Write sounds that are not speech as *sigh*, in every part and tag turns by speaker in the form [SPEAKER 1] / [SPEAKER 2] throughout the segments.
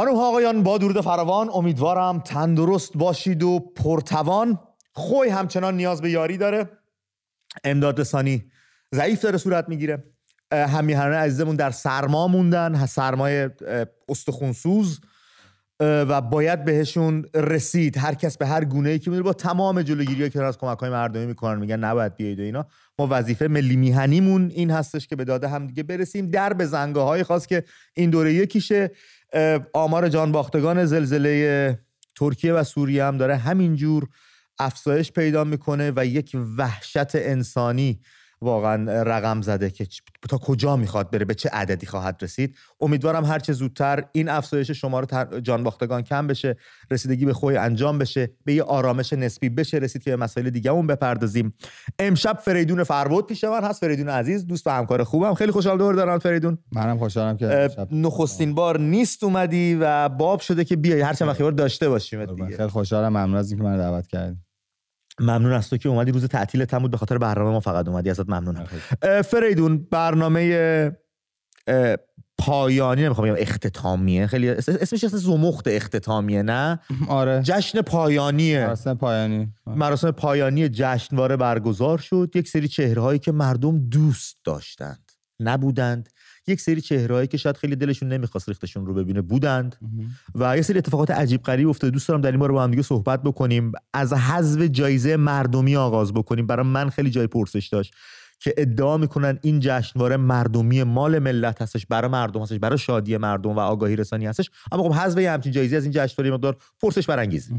[SPEAKER 1] خانم ها آقایان با درود فراوان امیدوارم تندرست باشید و پرتوان. خوی همچنان نیاز به یاری داره. امداد رسانی ضعیف داره صورت می‌گیره. همیهنان عزیزمون در سرما موندن سرمای استخونسوز. و باید بهشون رسید. هر کس به هر گونه ای که میره با تمام جلوگیری که از کمک های مردمی می‌کنن میگن نباید بیاید و اینا. ما وظیفه ملی میهنیمون این هستش که به داده هم دیگه برسیم. در به زنگاه های خاص که این دوره یکیشه. آمار جان باختگان زلزله ترکیه و سوریه هم داره همینجور افزایش پیدا می‌کنه و یک وحشت انسانی واقعا رقم زده که تا کجا می‌خواد بره به چه عددی خواهد رسید. امیدوارم هر چه زودتر این افزایش شما رو جان باختگان کم بشه رسیدگی به خوی انجام بشه به یه آرامش نسبی بشه رسید که به مسائل دیگه اون بپردازیم. امشب فریدون فرود پیش من هست. فریدون عزیز دوست و همکار خوبم. خیلی خوشحال دور دارم فریدون.
[SPEAKER 2] منم خوشحالم که
[SPEAKER 1] نخستین بار نیست اومدی و باب شده که بیای. هر چند وقت داشته باشیم دیگه.
[SPEAKER 2] خیلی خوشحالم. ممنون از اینکه من دعوت کردید
[SPEAKER 1] ممنون از تو که اومدی. روز تعطیل تم بود. به خاطر برنامه ما فقط اومدی. ازت ممنونم. فریدون برنامه پایانی نمی‌خوام بگم اختتامیه. خیلی اسمش اصلا زمخت اختتامیه نه؟ *laughs*
[SPEAKER 2] آره.
[SPEAKER 1] جشن پایانیه.
[SPEAKER 2] مراسم پایانی.
[SPEAKER 1] مراسم پایانی جشنواره برگزار شد. یک سری چهرهایی که مردم دوست داشتند. نبودند. یک سری چهرهایی که شاید خیلی دلشون نمی‌خواست ریختشون رو ببینه بودند. و یه سری اتفاقات عجیب غریب افتاده. دوست دارم در این باره با هم دیگه صحبت بکنیم. از حذف جایزه مردمی آغاز بکنیم. برای من خیلی جای پرسش داشت که ادعا می‌کنن این جشنواره مردمی مال ملت هستش برای مردم هستش برای شادی مردم و آگاهی رسانی هستش. اما خب حذف همچین جایزه از این جشنواره مقدار پرسش برانگیز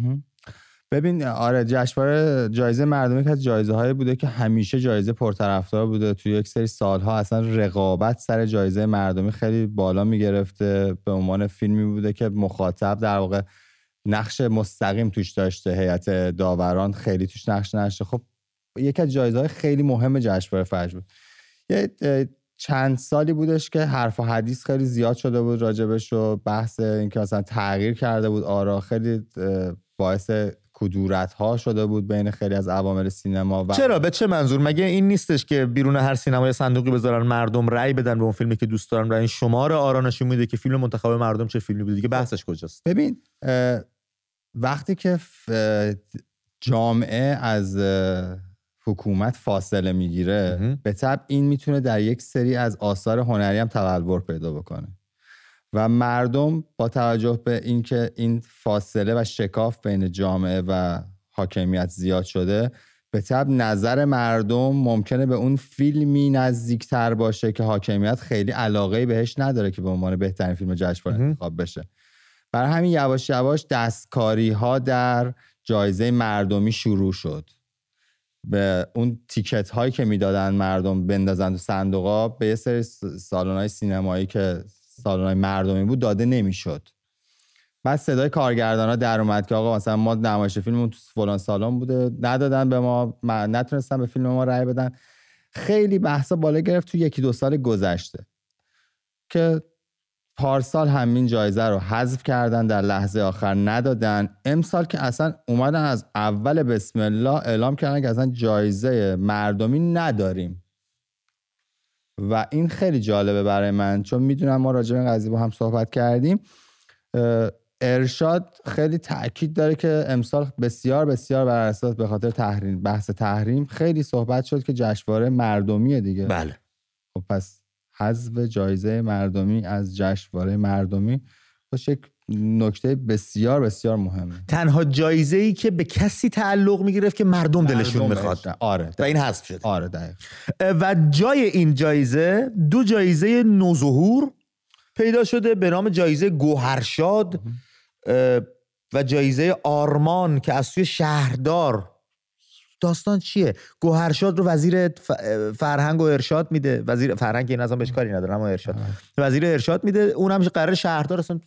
[SPEAKER 2] ببین آره جشنواره جایزه مردمی که از جایزه هایی بوده که همیشه جایزه پرطرفدار بوده. توی یک سری سالها اصلا رقابت سر جایزه مردمی خیلی بالا می‌گرفته. به عنوان فیلمی بوده که مخاطب در واقع نقش مستقیم توش داشته. هیئت داوران خیلی توش نقش نشته خب یکی از جایزه های خیلی مهم جشنواره فجر بود. یه چند سالی بودش که حرف و حدیث خیلی زیاد شده بود راجبش و بحث اینکه اصلا تغییر کرده بود. آرا خیلی باعث کدورت ها شده بود بین خیلی از عوامل سینما
[SPEAKER 1] و چرا؟ به چه منظور؟ مگه این نیستش که بیرون هر سینمای صندوقی بذارن مردم رأی بدن به اون فیلمی که دوست دارن و این شمار آرا نشون میده که فیلم منتخب مردم چه فیلمی بوده؟ دیگه بحثش کجاست؟
[SPEAKER 2] ببین وقتی که جامعه از حکومت فاصله می‌گیره به طب این می‌تونه در یک سری از آثار هنری هم تبلور پیدا بکنه. و مردم با توجه به اینکه این فاصله و شکاف بین جامعه و حاکمیت زیاد شده به طب نظر مردم ممکنه به اون فیلمی نزدیکتر باشه که حاکمیت خیلی علاقه بهش نداره که به عنوان بهترین فیلم جشنواره انتخاب بشه. برای همین یواش یواش دستکاری ها در جایزه مردمی شروع شد. به اون تیکت هایی که می‌دادن مردم بندازن تو صندوقا به یه سری سالن های سینمایی که سالن مردمی بود داده نمی‌شد. بعد صدای کارگردان ها در اومد که آقا مثلا ما نمایش فیلممون تو فلان سالن بوده ندادن به ما نتونستن به فیلم ما رأی بدن. خیلی بحثا بالا گرفت تو یکی دو سال گذشته که پارسال همین جایزه رو حذف کردن در لحظه آخر ندادن. امسال که اصلا اومدن از اول بسم الله اعلام کردن که اصلا جایزه مردمی نداریم. و این خیلی جالبه برای من چون می‌دونم ما راجع به این قضیه با هم صحبت کردیم. ارشاد خیلی تاکید داره که امسال بسیار بسیار بر اساس به خاطر تحریم بحث تحریم خیلی صحبت شد که جشنواره مردمیه دیگه.
[SPEAKER 1] بله.
[SPEAKER 2] خب پس حذف جایزه مردمی از جشنواره مردمی باشه یک نکته بسیار بسیار مهمه.
[SPEAKER 1] تنها جایزه ای که به کسی تعلق می‌گرفت که مردم دلشون می‌خواد.
[SPEAKER 2] آره
[SPEAKER 1] و این حذف شد
[SPEAKER 2] آره دقیق.
[SPEAKER 1] و جای این جایزه دو جایزه نوظهور پیدا شده به نام جایزه گوهرشاد و جایزه آرمان که از سوی شهردار. داستان چیه؟ گوهرشاد رو وزیر فرهنگ و ارشاد میده. وزیر فرهنگ این ازم بهش کاری نداره اما ارشاد. وزیر ارشاد میده اونم قرار شهردار اصلا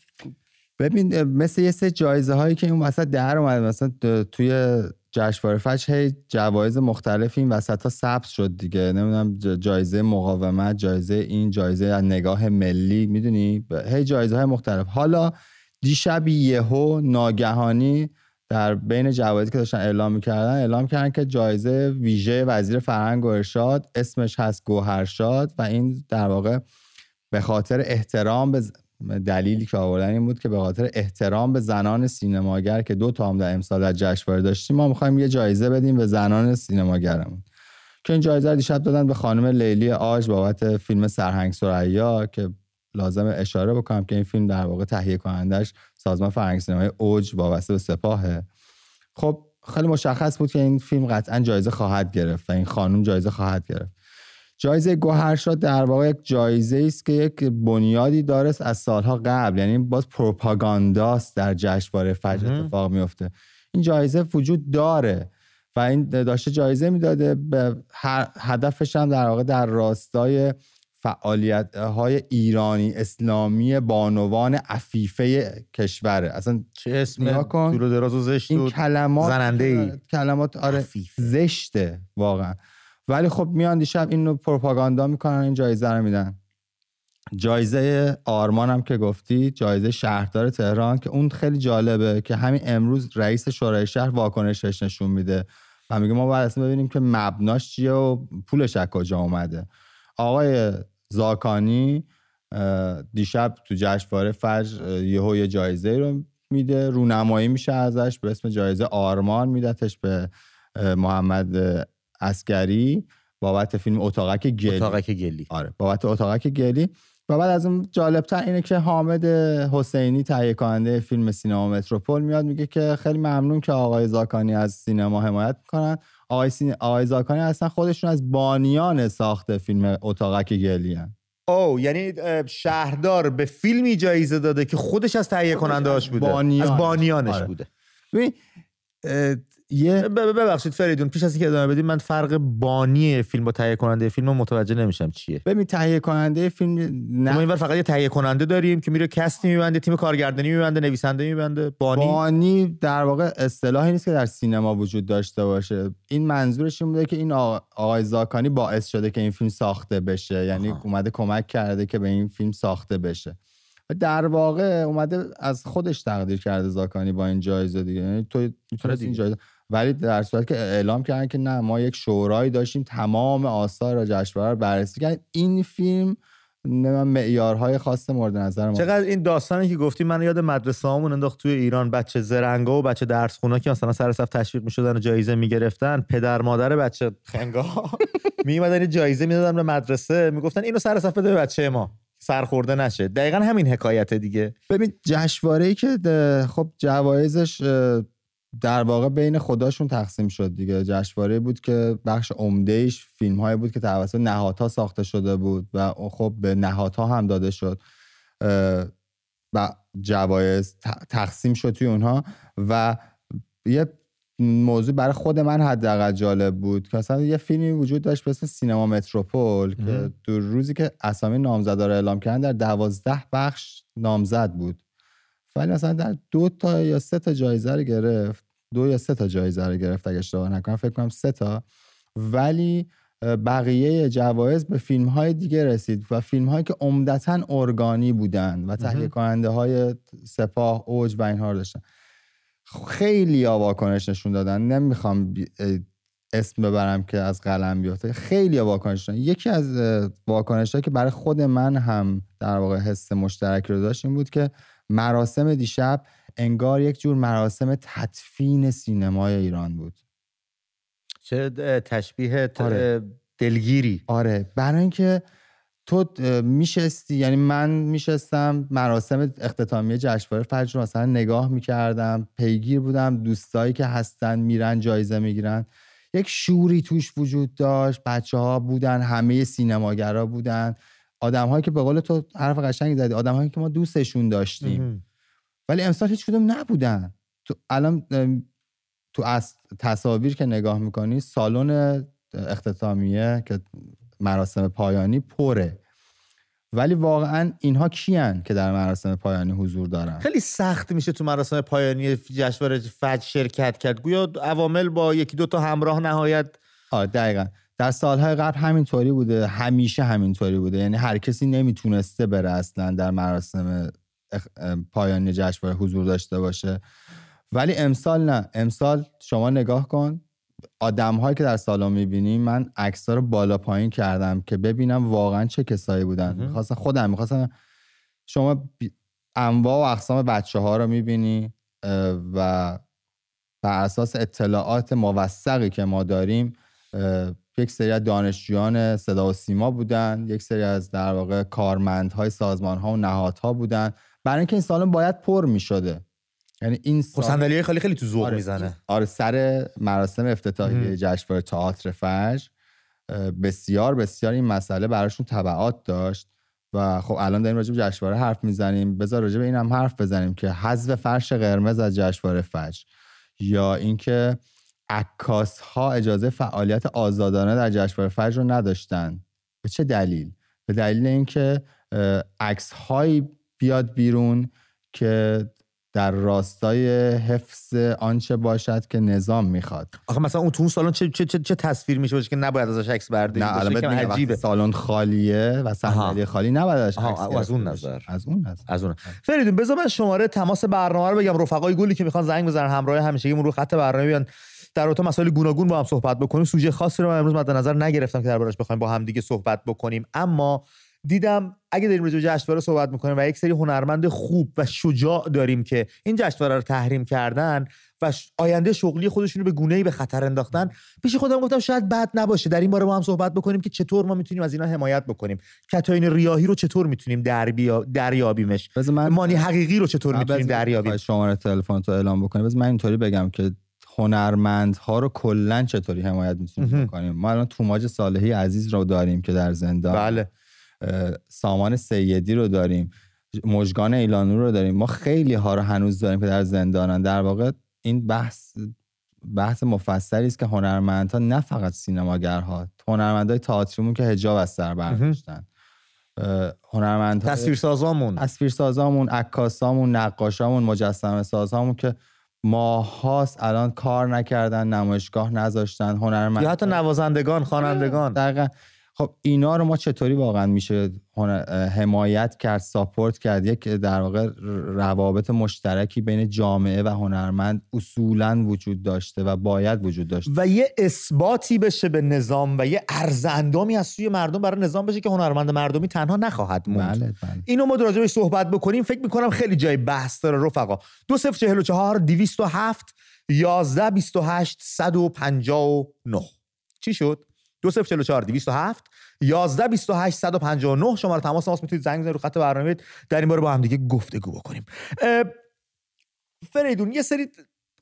[SPEAKER 2] ببین مثل یه سه جایزه هایی که اون وسط در اومد مثلا توی جشنواره فجر هی جوایز مختلف این وسط ها ثبت شد دیگه. نمی‌دونم جایزه مقاومت جایزه این جایزه از نگاه ملی می‌دونی؟ هی جایزه های مختلف. حالا دیشب یهو ناگهانی در بین جوایزی که داشتن اعلام می‌کردن اعلام کردن که جایزه ویژه وزیر فرهنگ و ارشاد اسمش هست گوهرشاد و این در واقع به خاطر احترام به دلیلی که آوردن این بود که به خاطر احترام به زنان سینماگر که دو تا هم در امسال در جشنواره داشتیم ما می‌خوایم یه جایزه بدیم به زنان سینماگرمون. که این جایزه دیشب دادن به خانم لیلی آج بابت فیلم سرهنگ سریا که لازم اشاره بکنم که این فیلم در واقع تهیه کنندش سازمان فرهنگ سینمای اوج وابسته به سپاهه. خب خیلی مشخص بود که این فیلم قطعا جایزه خواهد گرفت و این خانم جایزه خواهد گرفت. جایزه گوهرشاد در واقع یک جایزه است که یک بنیادی داره از سالها قبل. یعنی باز پروپاگانداست در جشنواره فجر اتفاق میفته این جایزه وجود داره و این داشته جایزه می‌داده به هدفش هم در واقع در راستای فعالیت های ایرانی اسلامی بانوان عفیفه کشوره. اصلا
[SPEAKER 1] چه اسم کن. دراز و زشت
[SPEAKER 2] این کلمات
[SPEAKER 1] زننده ای.
[SPEAKER 2] کلمات آره زشته واقعا. ولی خب میان دیشب اینو پروپاگاندا می‌کنن این جایزه رو میدن. جایزه آرمان هم که گفتی جایزه شهردار تهران که اون خیلی جالبه که همین امروز رئیس شورای شهر واکنشش نشون میده و میگه ما باید اصلا ببینیم که مبناش چیه و پولش از کجا اومده. آقای زاکانی دیشب تو جشنواره فجر یهو یه جایزه رو میده رونمایی میشه ازش به اسم جایزه آرمان میدتش به محمد اسکری بابت فیلم اتاقک گلی
[SPEAKER 1] اتاقک گلی
[SPEAKER 2] آره بابت اتاقک گلی و بعد از اون جالبتر اینه که حامد حسینی تهیه کننده فیلم سینما متروپول میاد میگه که خیلی ممنون که آقای زاکانی از سینما حمایت می‌کنن آقای, سین... آقای زاکانی اصلا خودشون از بانیان ساخت فیلم اتاقک گلی هن.
[SPEAKER 1] او یعنی شهردار به فیلمی جایزه داده که خودش از تهیه کننده هاش بوده
[SPEAKER 2] بانیان.
[SPEAKER 1] از بانیانش آره. بوده
[SPEAKER 2] ببین یه
[SPEAKER 1] ببخشید فریدون پیش از اینکه ادامه بدیم من فرق بانی فیلم با تهیه کننده فیلم متوجه نمیشم چیه.
[SPEAKER 2] ببین تهیه کننده فیلم
[SPEAKER 1] نه. ما اینور فقط یه تهیه کننده داریم که میره کستی میبنده تیم کارگردانی میبنده نویسنده میبنده. بانی؟
[SPEAKER 2] بانی در واقع اصطلاحی نیست که در سینما وجود داشته باشه. این منظورش این بوده که این آقای زاکانی باعث شده که این فیلم ساخته بشه. یعنی اومده کمک کرده که به این فیلم ساخته بشه. در واقع اومده از خودش تقدیر کرده زاکانی با این جایزه دیگه. یعنی تو این جایزه ولی در صورت که اعلام کردن که نه ما یک شورایی داشتیم تمام آثار را جشنواره رو بررسی کردن. این فیلم معیارهای خاص مورد نظر ما
[SPEAKER 1] چقدر این داستانی که گفتی من یاد مدرسه هامون انداخت توی ایران بچه زرنگا و بچه درس خونا که مثلا سر صف تشویق می‌شدن و جایزه می‌گرفتن. پدر مادر بچه خنگا *laughs* میومدن جایزه می‌دادن به مدرسه می‌گفتن اینو سر صف بده به بچه ما. سرخورده نشه. دقیقا همین حکایت دیگه.
[SPEAKER 2] ببین جشنواره ای که خب جوایزش در واقع بین خداشون تقسیم شد دیگه. جشنواره بود که بخش عمدهش فیلم های بود که توسط نهادها ساخته شده بود و خب به نهادها هم داده شد. و جوایز تقسیم شد توی اونها و یه موضوع برای خود من حداقل جالب بود که مثلا یه فیلمی وجود داشت به اسم سینما متروپول که دو روزی که اسامی نامزدا رو اعلام کردن در دوازده بخش نامزد بود. ولی مثلا در دو تا یا سه تا جایزه رو گرفت دو یا سه تا جایزه رو گرفت اگه اشتباه نکنم فکر کنم سه تا. ولی بقیه جوایز به فیلم های دیگه رسید و فیلم هایی که عمدتا ارگانی بودن و تهیه کننده های سپاه اوج و اینها رو داشتن. خیلی واکنش نشون دادن. نمی‌خوام اسم ببرم که از قلم بیفته. خیلی واکنش دادن. یکی از واکنش که برای خود من هم در واقع حس مشترک رو داشت این بود که مراسم دیشب انگار یک جور مراسم تدفین سینمای ایران بود.
[SPEAKER 1] چه تشبیه آره. دلگیری.
[SPEAKER 2] آره. برای اینکه تو میشستی یعنی من میشستم مراسم اختتامیه جشنواره فجر مثلا نگاه می‌کردم پیگیر بودم دوستایی که هستن میرن جایزه می‌گیرن. یک شوری توش وجود داشت بچه ها بودن همه سینماگرا بودن. آدم هایی که به قول تو حرف قشنگی زدی آدم هایی که ما دوستشون داشتیم. ولی امسال هیچ کدوم نبودن. تو الان تو از تصاویر که نگاه می‌کنی سالن اختتامیه که مراسم پایانی پره. ولی واقعا اینها کیان که در مراسم پایانی حضور دارن؟
[SPEAKER 1] خیلی سخت میشه تو مراسم پایانی جشنواره فج شرکت کرد. گویا عوامل با یکی دو تا همراه نهایت
[SPEAKER 2] آره دقیقا. در سالهای قبل همینطوری بوده همیشه همینطوری بوده. یعنی هر کسی نمی‌تونسته بره اصلا در مراسم پایانی جشنواره حضور داشته باشه. ولی امسال نه. امسال شما نگاه کن آدم هایی که در سالن می‌بینیم من عکس رو بالا پایین کردم که ببینم واقعا چه کسایی بودن. می‌خواستم خودم می‌خواستم شما انواع و اقسام بچه ها رو می‌بینی و بر اساس اطلاعات موثقی که ما داریم یک سری از دانشجویان صدا و سیما بودن یک سری از در واقع کارمندهای سازمان ها و نهادها بودن. برای اینکه این سالن باید پر می شده یعنی این
[SPEAKER 1] خب صندلی خیلی خیلی تو ذوق
[SPEAKER 2] آره
[SPEAKER 1] می‌زنه.
[SPEAKER 2] آره سر مراسم افتتاحیه جشنواره تئاتر فجر بسیار بسیار این مسئله براشون تبعات داشت. و خب الان داریم راجع به جشنواره حرف می‌زنیم. بذار راجع به این هم حرف بزنیم که حذف فرش قرمز از جشنواره فجر یا اینکه عکاس ها اجازه فعالیت آزادانه در جشنواره فجر رو نداشتن. به چه دلیل؟ به دلیل اینکه عکس هایی بیاد بیرون که در راستای حفظ آنچه باشد که نظام می‌خواد.
[SPEAKER 1] آخه مثلا اون تو اون سالن چه چه چه, تصویر میشه باشه که نباید ازش عکس برداری؟
[SPEAKER 2] نه الان عجیبه. سالن خالیه و صندلی خالی نباید ازش
[SPEAKER 1] از اون نظر.
[SPEAKER 2] از اون نظر.
[SPEAKER 1] از اون. فریدون بذار من شماره تماس برنامه رو بگم. رفقای گلی که می‌خوان زنگ بزنن همراه همیشگیمون رو خط برنامه بیان. در رابطه مسائل گوناگون با هم صحبت بکنیم. سوژه خاصی رو من امروز مد نظر نگرفتم که دربارش بخوایم با هم دیگه صحبت بکنیم. اما دیدم اگه داریم راجع جشنواره صحبت می‌کنیم و یک سری هنرمند خوب و شجاع داریم که این جشنواره رو تحریم کردن و آینده شغلی خودشون رو به گونه‌ای به خطر انداختن پیش خودم گفتم شاید بد نباشه. در این باره با هم صحبت بکنیم که چطور ما می‌تونیم از اینا حمایت بکنیم. کتاین ریاهی رو چطور می‌تونیم در بیا... دریابیمش؟ من... مانی حقیقی رو چطور می‌تونیم دریابیم؟
[SPEAKER 2] شماره تلفن تو اعلام بکنیم من اینطوری بگم که هنرمندها رو کلا چطوری حمایت می‌تونیم بکنیم؟ ما الان توماج صالحی عزیز رو داریم که در زندان
[SPEAKER 1] بله.
[SPEAKER 2] سامان سیدی رو داریم مجگان ایلانو رو داریم. ما خیلی ها رو هنوز داریم که در زندانن. در واقع این بحث بحث مفصلی است که هنرمندها نه فقط سینماگرها هنرمندای تئاتریمون که حجاب از سر برداشتن. هنرمندها
[SPEAKER 1] تصویرسازامون.
[SPEAKER 2] تصویرسازامون عکاسامون نقاشامون مجسمه سازامون که ماهاست الان کار نکردن نمایشگاه نذاشتن هنرمند
[SPEAKER 1] یا حتی نوازندگان خوانندگان.
[SPEAKER 2] دقیقا. خب اینا رو ما چطوری واقعا میشه حمایت کرد ساپورت کرد؟ یک در واقع روابط مشترکی بین جامعه و هنرمند اصولا وجود داشته و باید وجود داشته.
[SPEAKER 1] و یه اثباتی بشه به نظام و یه ارزندامی از سوی مردم برای نظام بشه که هنرمند مردمی تنها نخواهد موند.
[SPEAKER 2] بله بله.
[SPEAKER 1] اینو ما راجعش صحبت بکنیم. فکر می‌کنم خیلی جای بحث داره رفقا. 2044 207 11 28 159 چی شد؟ 2044 207 11 28 159 شماره تماس ماست می‌تونید. زنگ بزنید رو خط برنامه. در این باره با هم دیگه گفتگو بکنیم. فریدون یه سری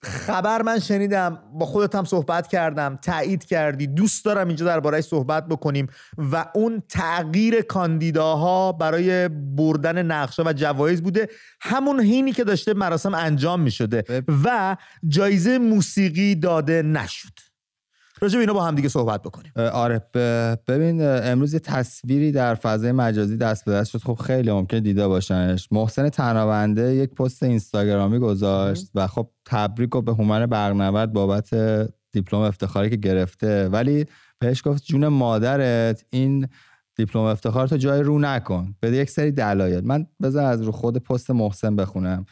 [SPEAKER 1] خبر من شنیدم. با خودت هم صحبت کردم. تایید کردی. دوست دارم اینجا درباره صحبت بکنیم. و اون تغییر کاندیداها برای بردن نقشه و جوایز بوده. همون هینی که داشته مراسم انجام می شده و جایزه موسیقی داده نشد. راجع به اینا با هم دیگه صحبت بکنیم.
[SPEAKER 2] آره ببین امروز یه تصویری در فضای مجازی دست به دست شد. خب خیلی ممکن دیده باشنش. محسن تنابنده یک پست اینستاگرامی گذاشت و خب تبریک و به هومن برقنورد بابت دیپلم افتخاری که گرفته. ولی بهش گفت جون مادرت این دیپلم افتخار تو جای رو نکن. بده یک سری دلایل. من بذار از رو خود پست محسن بخونم.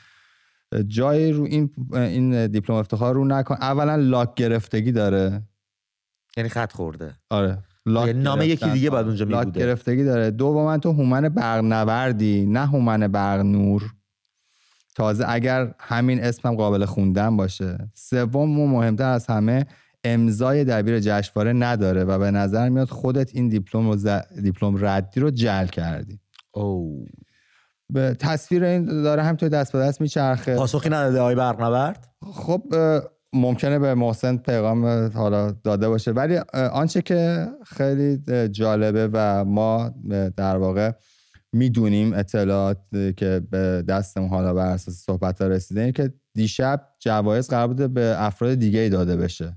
[SPEAKER 2] جای رو این این دیپلم افتخار رو نکن. اولا لاک گرفتگی داره.
[SPEAKER 1] یعنی خط خورده.
[SPEAKER 2] آره.
[SPEAKER 1] یعنی نام یکی دیگه بعد اونجا می بوده
[SPEAKER 2] گرفتگی داره. دوما تو هومن برق نوردی نه هومن برق نور تازه اگر همین اسمم قابل خوندن باشه. سوم و مهمتر از همه امضای دبیر جشنواره نداره و به نظر میاد خودت این دیپلم رو دیپلم ردی رو جل کردی.
[SPEAKER 1] او
[SPEAKER 2] به تصویر این داره هم توی دست به دست میچرخه.
[SPEAKER 1] پاسخی نداده آقای برق
[SPEAKER 2] خب ممکنه به محسن پیغام حالا داده باشه. ولی آنچه که خیلی جالبه و ما در واقع می‌دونیم اطلاعات که به دستمون حالا بر اساس صحبت ها رسیده اینه که دیشب جوایز قرار بوده به افراد دیگه ای داده بشه.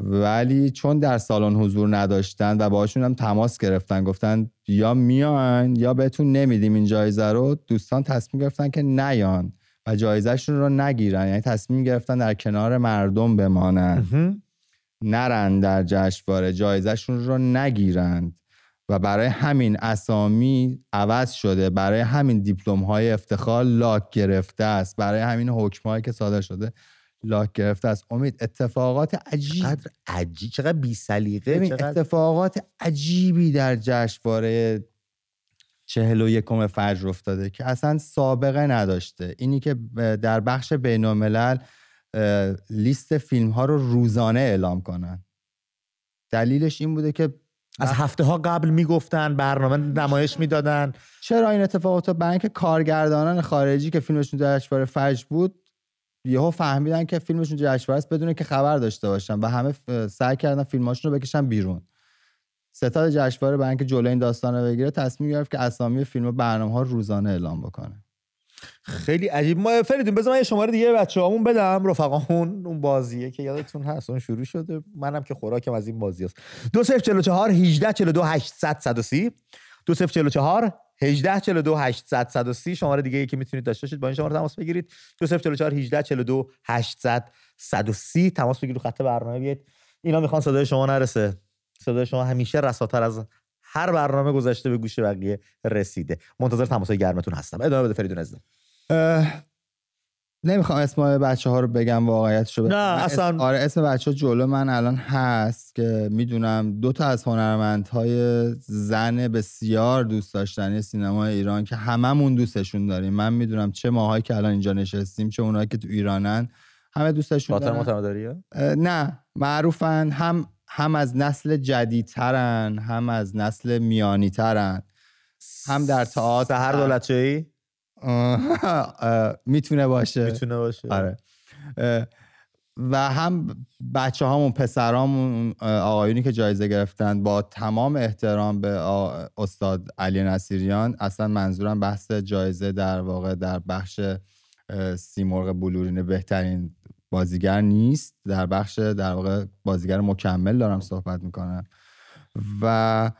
[SPEAKER 2] ولی چون در سالن حضور نداشتن و باشون هم تماس گرفتن گفتن یا میان یا بهتون نمیدیم این جایزه رو دوستان تصمیم گرفتن که نیان. و جایزهشون رو نگیرن. یعنی تصمیم گرفتن در کنار مردم بمانند نرن در جشنواره. جایزهشون رو نگیرند. و برای همین اسامی عوض شده. برای همین دیپلم های افتخار لاک گرفته است. برای همین حکم که صادر شده لاک گرفته است. امید اتفاقات عجیب
[SPEAKER 1] چقدر عجیب چقدر بی سلیقه
[SPEAKER 2] اتفاقات عجیبی در جشنواره چهل و یکم فجر افتاده که اصلا سابقه نداشته. اینی که در بخش بین الملل لیست فیلم ها رو روزانه اعلام کنن. دلیلش این بوده که
[SPEAKER 1] از هفته ها قبل می‌گفتن برنامه نمایش می‌دادن.
[SPEAKER 2] چرا این اتفاق افتاد برای اینکه کارگردانان خارجی که فیلمشون جشنواره فجر بود یهو فهمیدن که فیلمشون جشنواره است بدون که خبر داشته باشن و همه سعی کردن فیلماشون رو بکشن بیرون. ستاد جشنواره برای اینکه جلوی این داستان رو بگیره تصمیم گرفت که اسامی فیلم و برنامه ها روزانه اعلام بکنه.
[SPEAKER 1] خیلی عجیب. ما فریدون بذار من یه شماره دیگه بچه‌هامون بدم رفقامون. اون بازیه که یادتون هست اون شروع شده. منم که خوراکم از این بازی است 2044 18 42 800 130 2044 18 42 800 130 شماره دیگه که می‌تونید داشته باشید با این شماره تماس بگیرید. 2044 18 42 800 130 تماس بگیرید خط برنامه. بیاید اینا می‌خوان صدای شما نرسه. صدای شما همیشه رساتر از هر برنامه گذشته به گوش بقیه رسیده. منتظر تماس گرمتون هستم. ادامه بده فریدون عزیزم.
[SPEAKER 2] نمی‌خوام اسم بچه ها رو بگم واقعیتشو
[SPEAKER 1] نه اصلا
[SPEAKER 2] آره اسم بچه ها جلو من الان هست که می‌دونم دو تا از هنرمندهای زن بسیار دوست داشتنی سینما ایران که هممون دوستشون داریم. من می‌دونم چه ماهایی که الان اینجا نشستیم چه اونایی که تو ایرانن همه دوستشون
[SPEAKER 1] دارن.
[SPEAKER 2] نه معروفن هم هم از نسل جدیدترن هم از نسل میانیترن. هم در تئاتر
[SPEAKER 1] هر دولت
[SPEAKER 2] می‌تونه باشه.
[SPEAKER 1] می‌تونه باشه.
[SPEAKER 2] آره. و هم بچه هامون پسرامون آقایونی که جایزه گرفتن با تمام احترام به استاد علی نصیریان اصلا منظورم بحث جایزه در واقع در بخش سیمرغ بلورین بهترین بازیگر نیست. در بخش در واقع بازیگر مکمل دارم صحبت می‌کنم. و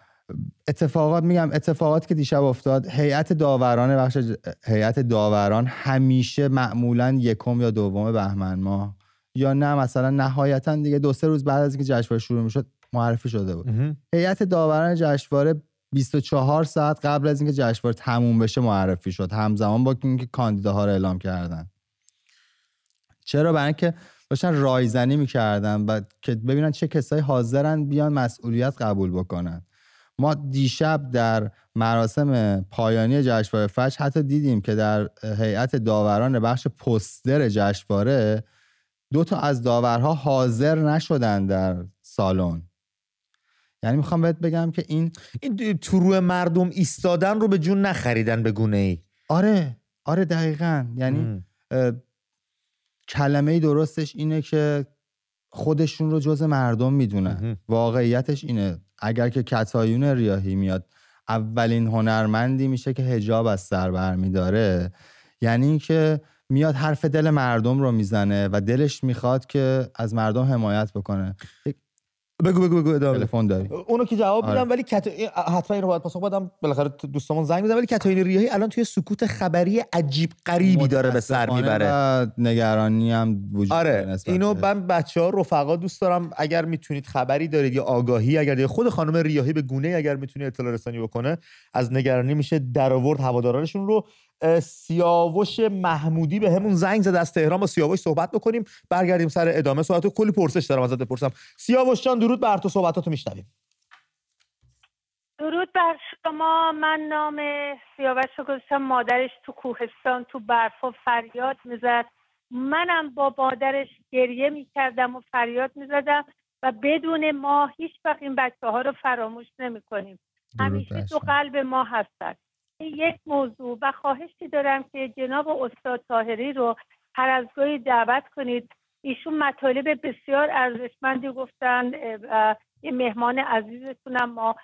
[SPEAKER 2] اتفاقات میگم اتفاقات که دیشب افتاد هیئت داوران بخش هیئت داوران همیشه معمولا یکم یا دوم بهمن ماه یا نه مثلا نهایتا دیگه دو سه روز بعد از اینکه جشنواره شروع می‌شد معرفی شده بود. هیئت داوران جشنواره 24 ساعت قبل از اینکه جشنواره تموم بشه معرفی شد. همزمان با اینکه کاندیداها رو اعلام کردن. چرا؟ برای اینکه داشتن رایزنی می‌کردن و که ببینن چه کسایی حاضرن بیان مسئولیت قبول بکنن. ما دیشب در مراسم پایانی جشنواره فجر حتی دیدیم که در هیئت داوران بخش پستر جشنواره دو تا از داورها حاضر نشدن در سالن. یعنی می‌خوام بهت بگم که این
[SPEAKER 1] این تو مردم ایستادن رو به جون نخریدن به گونه ای
[SPEAKER 2] آره آره دقیقا. یعنی کلمه درستش اینه که خودشون رو جز مردم می‌دونن. واقعیتش اینه. اگر که کتایون ریاهی میاد اولین هنرمندی میشه که هجاب از سر برمیداره یعنی اینکه میاد حرف دل مردم رو می‌زنه و دلش می‌خواد که از مردم حمایت بکنه.
[SPEAKER 1] بگو بگو بگو ادامه
[SPEAKER 2] تلفن داری.
[SPEAKER 1] اونو که جواب میدم آره. ولی کت... حتما اینو باید پاسخ بدم. بالاخره دوستامون زنگ می‌زنن ولی کتاین ریاهی الان توی سکوت خبری عجیب غریبی داره به سر می‌بره.
[SPEAKER 2] نگرانی هم وجود
[SPEAKER 1] آره اینو من بچه ها رفقا دوست دارم اگر می‌تونید خبری دارید یا آگاهی اگر خود خانم ریاهی به گونه اگر می‌تونه اطلاع رسانی بکنه از نگرانی میشه در آورد هوادارانشون رو. سیاوش محمودی به همون زنگ زد. از تهران با سیاوش صحبت بکنیم. برگردیم سر ادامه. صحبت کلی پرسش دارم ازت بپرسم. سیاوش جان درود بر تو. صحبتاتو میشنویم.
[SPEAKER 3] درود بر شما. من نام سیاوش رو گذاشتم. مادرش تو کوهستان تو برفا فریاد می‌زد. منم با مادرش گریه می‌کردم و فریاد می‌زدم و بدون ما هیچ وقت این بچه ها رو فراموش نمی کنیم همیشه تو قلب ما هستن. یک موضوع و خواهشی دارم که جناب استاد طاهری رو هر از گاهی دعوت کنید. ایشون مطالب بسیار ارزشمندی گفتن یه مهمان عزیزتونم ما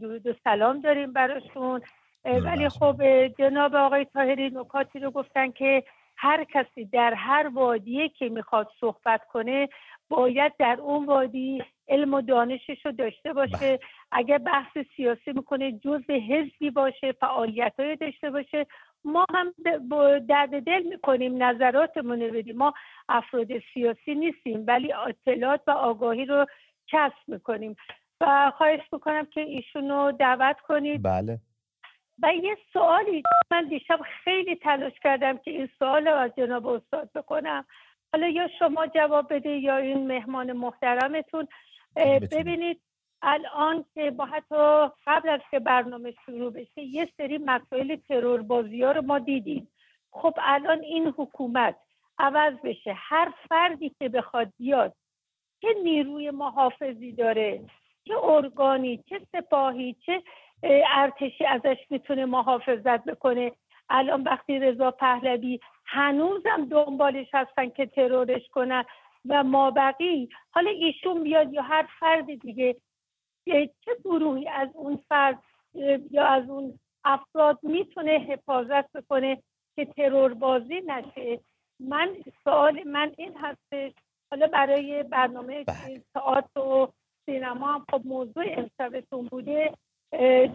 [SPEAKER 3] درود و سلام داریم براشون. ولی خب جناب آقای طاهری نکاتی رو گفتن که هر کسی در هر وادیه که می‌خواد صحبت کنه باید در اون وادی علم و دانشش رو داشته باشه. بله. اگر بحث سیاسی می‌کنه جز حزبی باشه فعالیت های داشته باشه. ما هم درد دل می‌کنیم نظراتمون رو بدیم. ما افراد سیاسی نیستیم ولی اطلاعات و آگاهی رو کسب می‌کنیم. و خواهش می‌کنم که ایشون رو دعوت کنید.
[SPEAKER 1] بله.
[SPEAKER 3] و یه سوالی من دیشب خیلی تلاش کردم که این سوال رو از جناب استاد بکنم. حالا یا شما جواب بده یا این مهمان محترمتون. ببینید الان که با حتی قبل از که برنامه شروع بشه یه سری مسائل ترور بازی ها رو ما دیدیم. خب الان این حکومت عوض بشه هر فردی که بخواد بیاد چه نیروی محافظی داره چه ارگانی چه سپاهی چه ارتشی ازش می‌تونه محافظت بکنه. الان وقتی رضا پهلوی هنوزم دنبالش هستن که ترورش کنن. و ما بقی. حالا ایشون بیاد یا هر فرد دیگه چه گروهی از اون فرد یا از اون افراد می‌تونه حفاظت بکنه که ترور بازی نشه؟ من سوال من این هستش. حالا برای برنامه
[SPEAKER 1] بله.
[SPEAKER 3] تئاتر و سینما هم خب موضوع امشبتون بوده.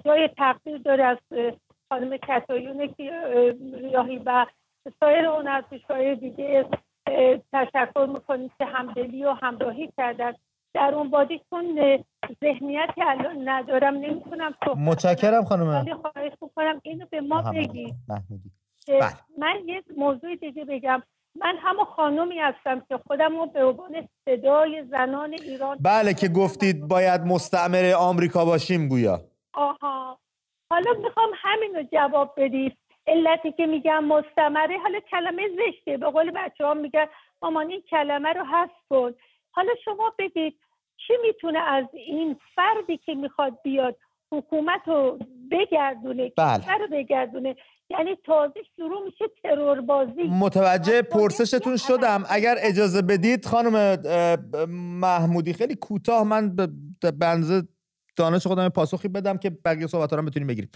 [SPEAKER 3] جای تقدیر داره از خانم کتایون ریاهی و سایر هنرپیشههای دیگه. تشکر می‌کنیم که همدلی و همراهی کردن. در اون بادی چون ذهنیتی الان ندارم نمی‌تونم
[SPEAKER 1] متشکرم خانم.
[SPEAKER 3] خواهش می‌کنم اینو به ما بگید.
[SPEAKER 1] بله.
[SPEAKER 3] من یک موضوع دیگه بگم. من همون خانومی هستم که خودم رو به عنوان صدای زنان ایران
[SPEAKER 1] بله که گفتید باید مستعمر آمریکا باشیم گویا.
[SPEAKER 3] آها. حالا می‌خوام همین رو جواب بدید علتی که میگم مستمره حالا کلمه زشته. به قول بچه ها میگن مامان این کلمه رو حذف کن. حالا شما بگید چی می‌تونه از این فردی که می‌خواد بیاد حکومت رو بگردونه؟
[SPEAKER 1] بله.
[SPEAKER 3] رو بگردونه؟ یعنی تازه شروع میشه ترور بازی
[SPEAKER 1] متوجه پرسشتون شدم. اگر اجازه بدید خانم محمودی خیلی کوتاه من به بنزه دانش خودم پاسخی بدم که بقیه صحبت رو بتونیم بگیریم.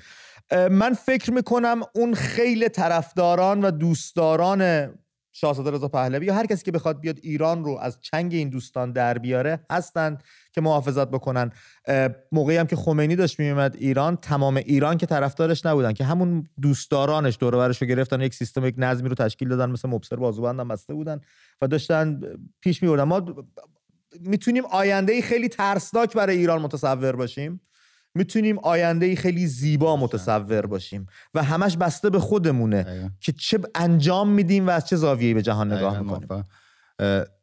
[SPEAKER 1] من فکر می‌کنم اون خیلی طرفداران و دوستداران شاهزاده رضا پهلوی یا هر کسی که بخواد بیاد ایران رو از چنگ این دوستان در بیاره هستند که محافظت بکنن. موقعی هم که خمینی داشت میومد ایران تمام ایران که طرفدارش نبودن که همون دوستدارانش دور رو گرفتن یک سیستم یک نظمی رو تشکیل دادن مثل مبصر بازوبند هم بسته بودن و داشتن پیش میوردن ما می‌تونیم آینده خیلی ترسناک برای ایران متصور باشیم. می‌تونیم آینده خیلی زیبا متصور باشیم. و همش بسته به خودمونه که چه انجام میدیم و از چه زاویه‌ای به جهان نگاه می‌کنیم.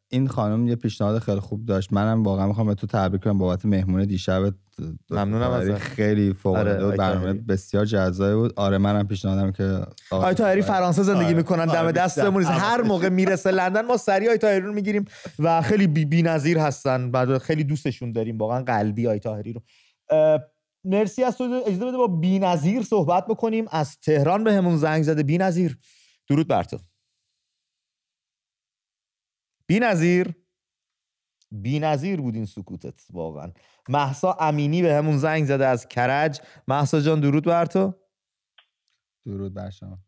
[SPEAKER 2] این خانم یه پیشنهاد خیلی خوب داشت. منم واقعا می‌خوام به تو تبریک کنم بابت مهمون دیشب.
[SPEAKER 1] ممنونم از
[SPEAKER 2] خیلی فوق العاده آره، برنامه بسیار جذابی بود. آره منم پیشنهادم که
[SPEAKER 1] آقای طاهری فرانسه زندگی آره. می‌کنن دم آره، دستمون هر موقع می‌رسه لندن ما سری آقای طاهری رو می‌گیریم و خیلی بی‌نظیر هستن. بعد خیلی دوستشون داریم. واقعا قلبی آقای طاهری رو. مرسی از تو اجازه بده با بی‌نظیر صحبت بکنیم. از تهران به همون زنگ زده. بی‌نظیر. درود بر تو. بی‌نظیر. بی‌نظیر بود این سکوتت واقعا. محسا امینی به همون زنگ زده از کرج. محسا جان درود بر تو.
[SPEAKER 2] درود بر شما.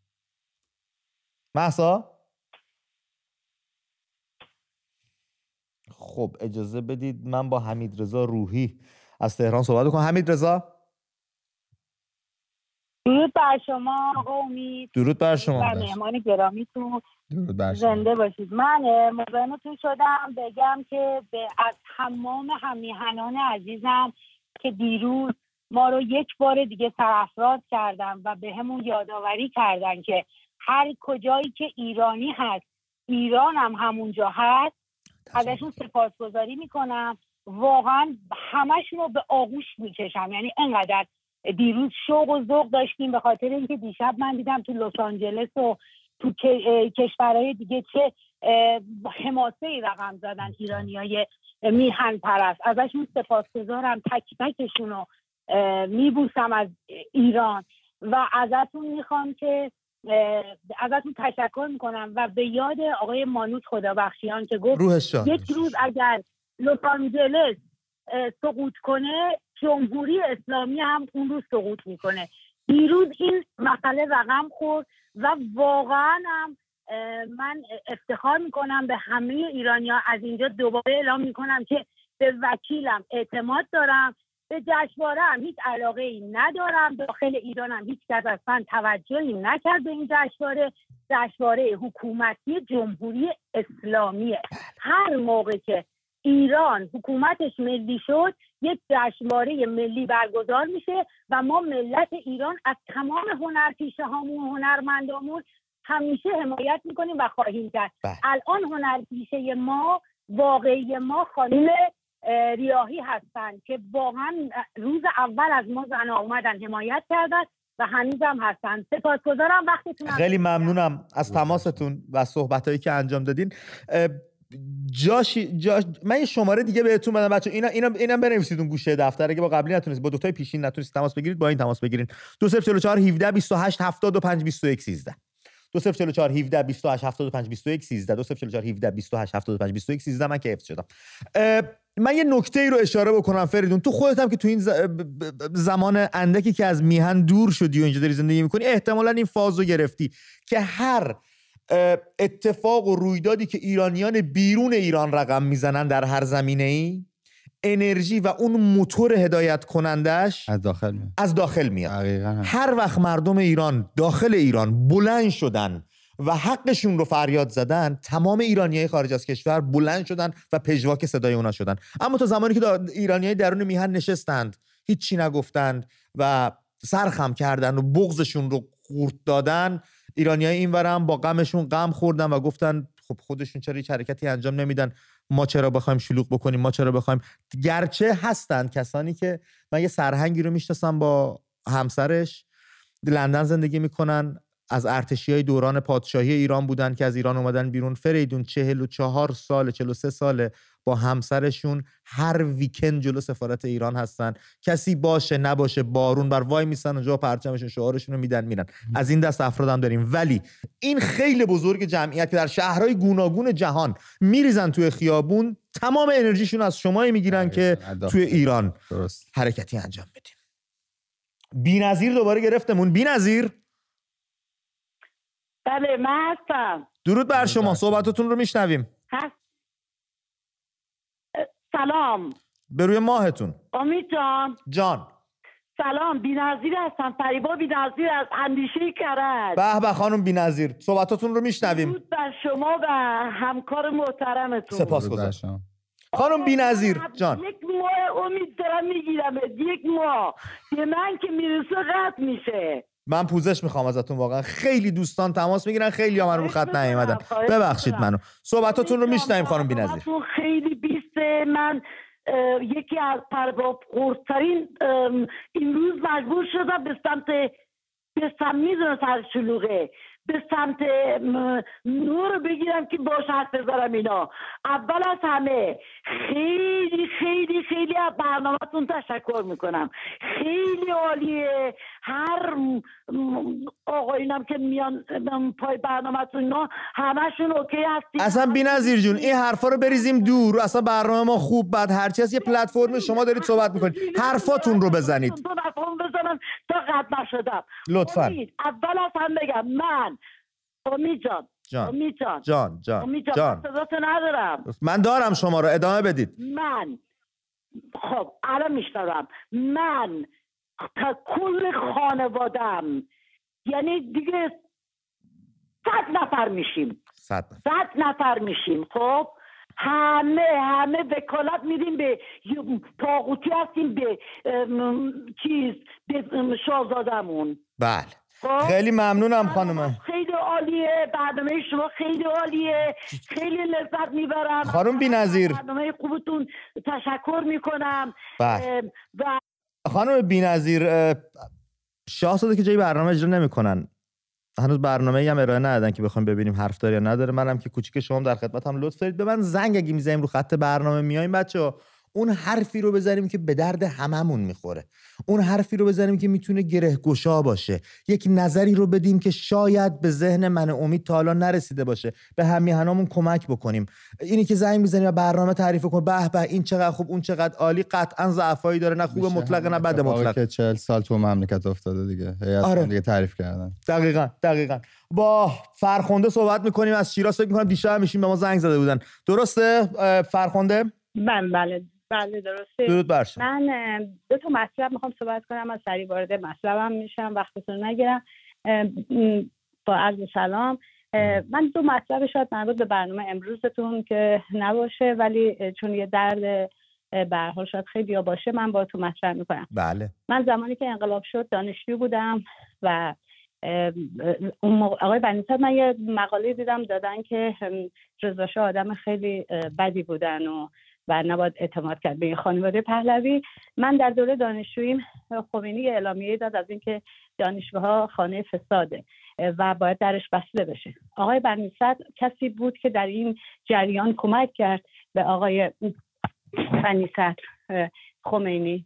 [SPEAKER 1] محسا خب اجازه بدید من با حمید رضا روحی از تهران صحبت کنم حمید رضا
[SPEAKER 4] درود بر شما آقا امید.
[SPEAKER 1] درود بر شما.
[SPEAKER 4] بر مهمان گرامیتون. زنده باشید. من مزاحمتون شدم. بگم که به از تمام همیهنان عزیزم که دیروز ما رو یک بار طرف سرافراز کردن و به همون یادآوری کردن که هر کجایی که ایرانی هست ایران هم همونجا هست ازشون سپاسگزاری می‌کنم. واقعا همشون رو به آغوش می‌کشم. یعنی انقدر دیروز شوق و ذوق داشتیم به خاطر اینکه دیشب من دیدم تو لس آنجلس و تو کشورهای دیگه چه حماسه ای رقم زدن ایرانی های میهن پرست. ازشون سپاسگزارم تک تکشون رو میبوسم از ایران. و ازتون می‌خوام که ازتون تشکر می‌کنم و به یاد آقای مانوت خدابخشیان که گفت یک روز اگر لس آنجلس سقوط کنه جمهوری اسلامی هم اون رو سقوط می‌کنه. دیروز این مسئله رقم خورد و واقعا هم من افتخار می‌کنم به همه ایرانیا از اینجا دوباره اعلام می‌کنم که به وکیلم اعتماد دارم. به جشنواره هم هیچ علاقه ای ندارم. داخل ایران هم هیچ کس اصلا توجهی نکرد به این جشنواره. جشنواره حکومتی جمهوری اسلامیه. هر موقع که ایران حکومتش ملی شد یک جشنواره ملی برگزار میشه و ما ملت ایران از تمام هنرپیشه هامون هنرمندامون همیشه حمایت می‌کنیم و خواهیم کرد. بله. الان هنرپیشه ما واقعی ما خانم
[SPEAKER 5] ریاهی هستن که واقعا روز اول از ما زن اومدن حمایت کردن و هنوزم هستن. سپاسگزارم. وقتتون
[SPEAKER 1] خیلی ممنونم از تماستون و صحبتهایی که انجام دادین. جاشی جاش من یه شماره دیگه بهتون بدم بچه اینا اینا اینا بنویسید اون گوشه دفتر. اگه با قبلی نتونید با دو تای پیشین نتونید تماس بگیرید با این تماس بگیرید 2044 17 28 75 21 13 2044 17 28 75 21 13 2044 17 28 75 21 13 من که حفظ شدم من یه نکته ای رو اشاره بکنم فریدون. تو خودت هم که تو این زمان اندکی که از میهن دور شدی و اینجا داری زندگی می‌کنی احتمالا این فاز رو گرفتی که هر اتفاق و رویدادی که ایرانیان بیرون ایران رقم می‌زنن در هر زمینه ای انرژی و اون موتور هدایت کنندش
[SPEAKER 2] از داخل میاد.
[SPEAKER 1] از داخل میاد. هر وقت مردم ایران داخل ایران بلند شدن و حقشون رو فریاد زدن تمام ایرانی خارج از کشور بلند شدن و پژواک صدای اونا شدن. اما تا زمانی که ایرانی های درون میهن نشستند هیچی نگفتند و سرخم کردن و بغزشون رو خورد دادن ایرانی های این ورم با غمشون غم خوردن و گفتن خب خودشون چرا هیچ حرکتی انجام نمیدن؟ ما چرا بخوایم شلوغ بکنیم؟ ما چرا بخوایم؟ گرچه هستند کسانی که من یه سرهنگی رو می‌شناسم با همسرش لندن زندگی می‌کنن. از ارتشی های دوران پادشاهی ایران بودن که از ایران اومدن بیرون. فریدون چهل و چهار سال چهل و سه ساله با همسرشون هر ویکند جلو سفارت ایران هستن. کسی باشه نباشه بارون بر وای میسن اونجا پرچمشون شعارشون رو میدن میرن. از این دست افراد هم داریم. ولی این خیلی بزرگ جمعیت که در شهرهای گوناگون جهان میریزن توی خیابون تمام انرژیشون از شمایی می‌گیرن که توی ایران درست. حرکتی انجام بدیم. بی‌نظیر دوباره گرفتمون. بی‌نظیر
[SPEAKER 5] بله من هستم.
[SPEAKER 1] درود بر شما صحبتتون رو میشنویم.
[SPEAKER 5] سلام.
[SPEAKER 1] به روی ماهتون.
[SPEAKER 5] امید جان.
[SPEAKER 1] جان.
[SPEAKER 5] سلام بینظیر هستم. فریبا بینظیر از اندیشه کرد
[SPEAKER 1] به به خانم بینظیر صحبتاتون رو میشنویم.
[SPEAKER 5] درود بر شما و همکار محترمتون.
[SPEAKER 1] سپاس گذاشتم خانم بینظیر جان.
[SPEAKER 5] یک ماه امید دارم می‌گیرم یک ماه. به من که می‌رسه قطع میشه.
[SPEAKER 1] من پوزش می‌خوام ازتون واقعا. خیلی دوستان تماس می‌گیرن خیلی ها من رو خط نیومدن. ببخشید منو. صحبتاتون رو میشنویم خانم بینظیر.
[SPEAKER 5] خیلی بیسته من یکی از پرباب قرصترین این روز مجبور شدم به سمت به سمت می‌دونم سر شلوغه. به سمت نور بگیرم که باش حرف بذارم اینا. اول از همه خیلی خیلی خیلی از برنامهتون تشکر می‌کنم. خیلی عالیه. هر آقایونم که میان پای برنامهتون اینا همشون اوکی هستی
[SPEAKER 1] اصلا بی نظیر جون این حرفا رو بریزیم دور. اصلا برنامه ما خوب بعد هرچی هست یه پلتفرم شما دارید صحبت می‌کنید. حرفاتون رو بزنید.
[SPEAKER 5] بزنم تا قد نشدم.
[SPEAKER 1] لطفا.
[SPEAKER 5] اول از هم بگم من امید جان
[SPEAKER 1] جان
[SPEAKER 5] امید جان
[SPEAKER 1] جان جان
[SPEAKER 5] امید جان, جان. ندارم.
[SPEAKER 1] من دارم شما رو ادامه بدید.
[SPEAKER 5] من خب الان میشنوم. من تا کل خانوادم یعنی دیگه صد نفر میشیم.
[SPEAKER 1] صد
[SPEAKER 5] نفر. میشیم خب؟ همه همه وکالت میدیم به تاغوتی هستیم به چیز به شاهزادمون
[SPEAKER 1] بله؟ خیلی ممنونم خانم.
[SPEAKER 5] خیلی عالیه برنامه شما خیلی عالیه. خیلی لذت می‌برم.
[SPEAKER 1] خانم بی نظیر.
[SPEAKER 5] برنامه خوبتون تشکر می‌کنم.
[SPEAKER 1] بله. و خانم بی نظیر شاهزاده که جایی برنامه اجرا نمی‌کنن. هنوز برنامه هم ارائه ندادن که بخوایم ببینیم حرف داره یا نداره. منم که کوچیک شما در خدمت هم لطف دارید. به من زنگ اگه می‌زنیم رو خط برنامه میایم بچه اون حرفی رو بزنیم که به درد هممون می‌خوره. اون حرفی رو بزنیم که می‌تونه گره گشا باشه. یک نظری رو بدیم که شاید به ذهن من امید تا حالا نرسیده باشه. به همیهنامون کمک بکنیم. اینی که زنگ می‌زنیم و برنامه تعریف کن به به این چقدر خوب اون چقدر عالی. قطعا ضعفایی داره. نه خوب مطلق نه بد مطلق.
[SPEAKER 2] که 40 سال تو مملکت افتاده دیگه. آره. دیگه تعریف کردن.
[SPEAKER 1] دقیقا دقیقا. با فرخنده صحبت می‌کنیم. از شیراز فکر می‌کنم دیشب میشیم به ما زنگ زده بودن. درسته؟ فرخنده؟
[SPEAKER 6] بله بله. بله درسته.
[SPEAKER 1] درود
[SPEAKER 6] من دو تا مطلب می‌خوام صحبت کنم از سری وارد مطلبم میشم وقتتون نگیرم. با عرض سلام. من دو مطلب شاید مربوط به برنامه امروزتون که نباشه ولی چون یه درد به حال شاید خیلی باشه من با تو مطرح می‌کنم.
[SPEAKER 1] بله.
[SPEAKER 6] من زمانی که انقلاب شد دانشجو بودم و اون آقای بنیصد من یه مقاله دیدم دادن که رضا آدم خیلی بدی بودن و و نباید اعتماد کرد به این خانواده پهلوی. من در دوره دانشجوییم خمینی اعلامیه داد از اینکه دانشگاه خانه فساده و باید درش بسته بشه. آقای برنیصد کسی بود که در این جریان کمک کرد به آقای برنیصد خمینی؟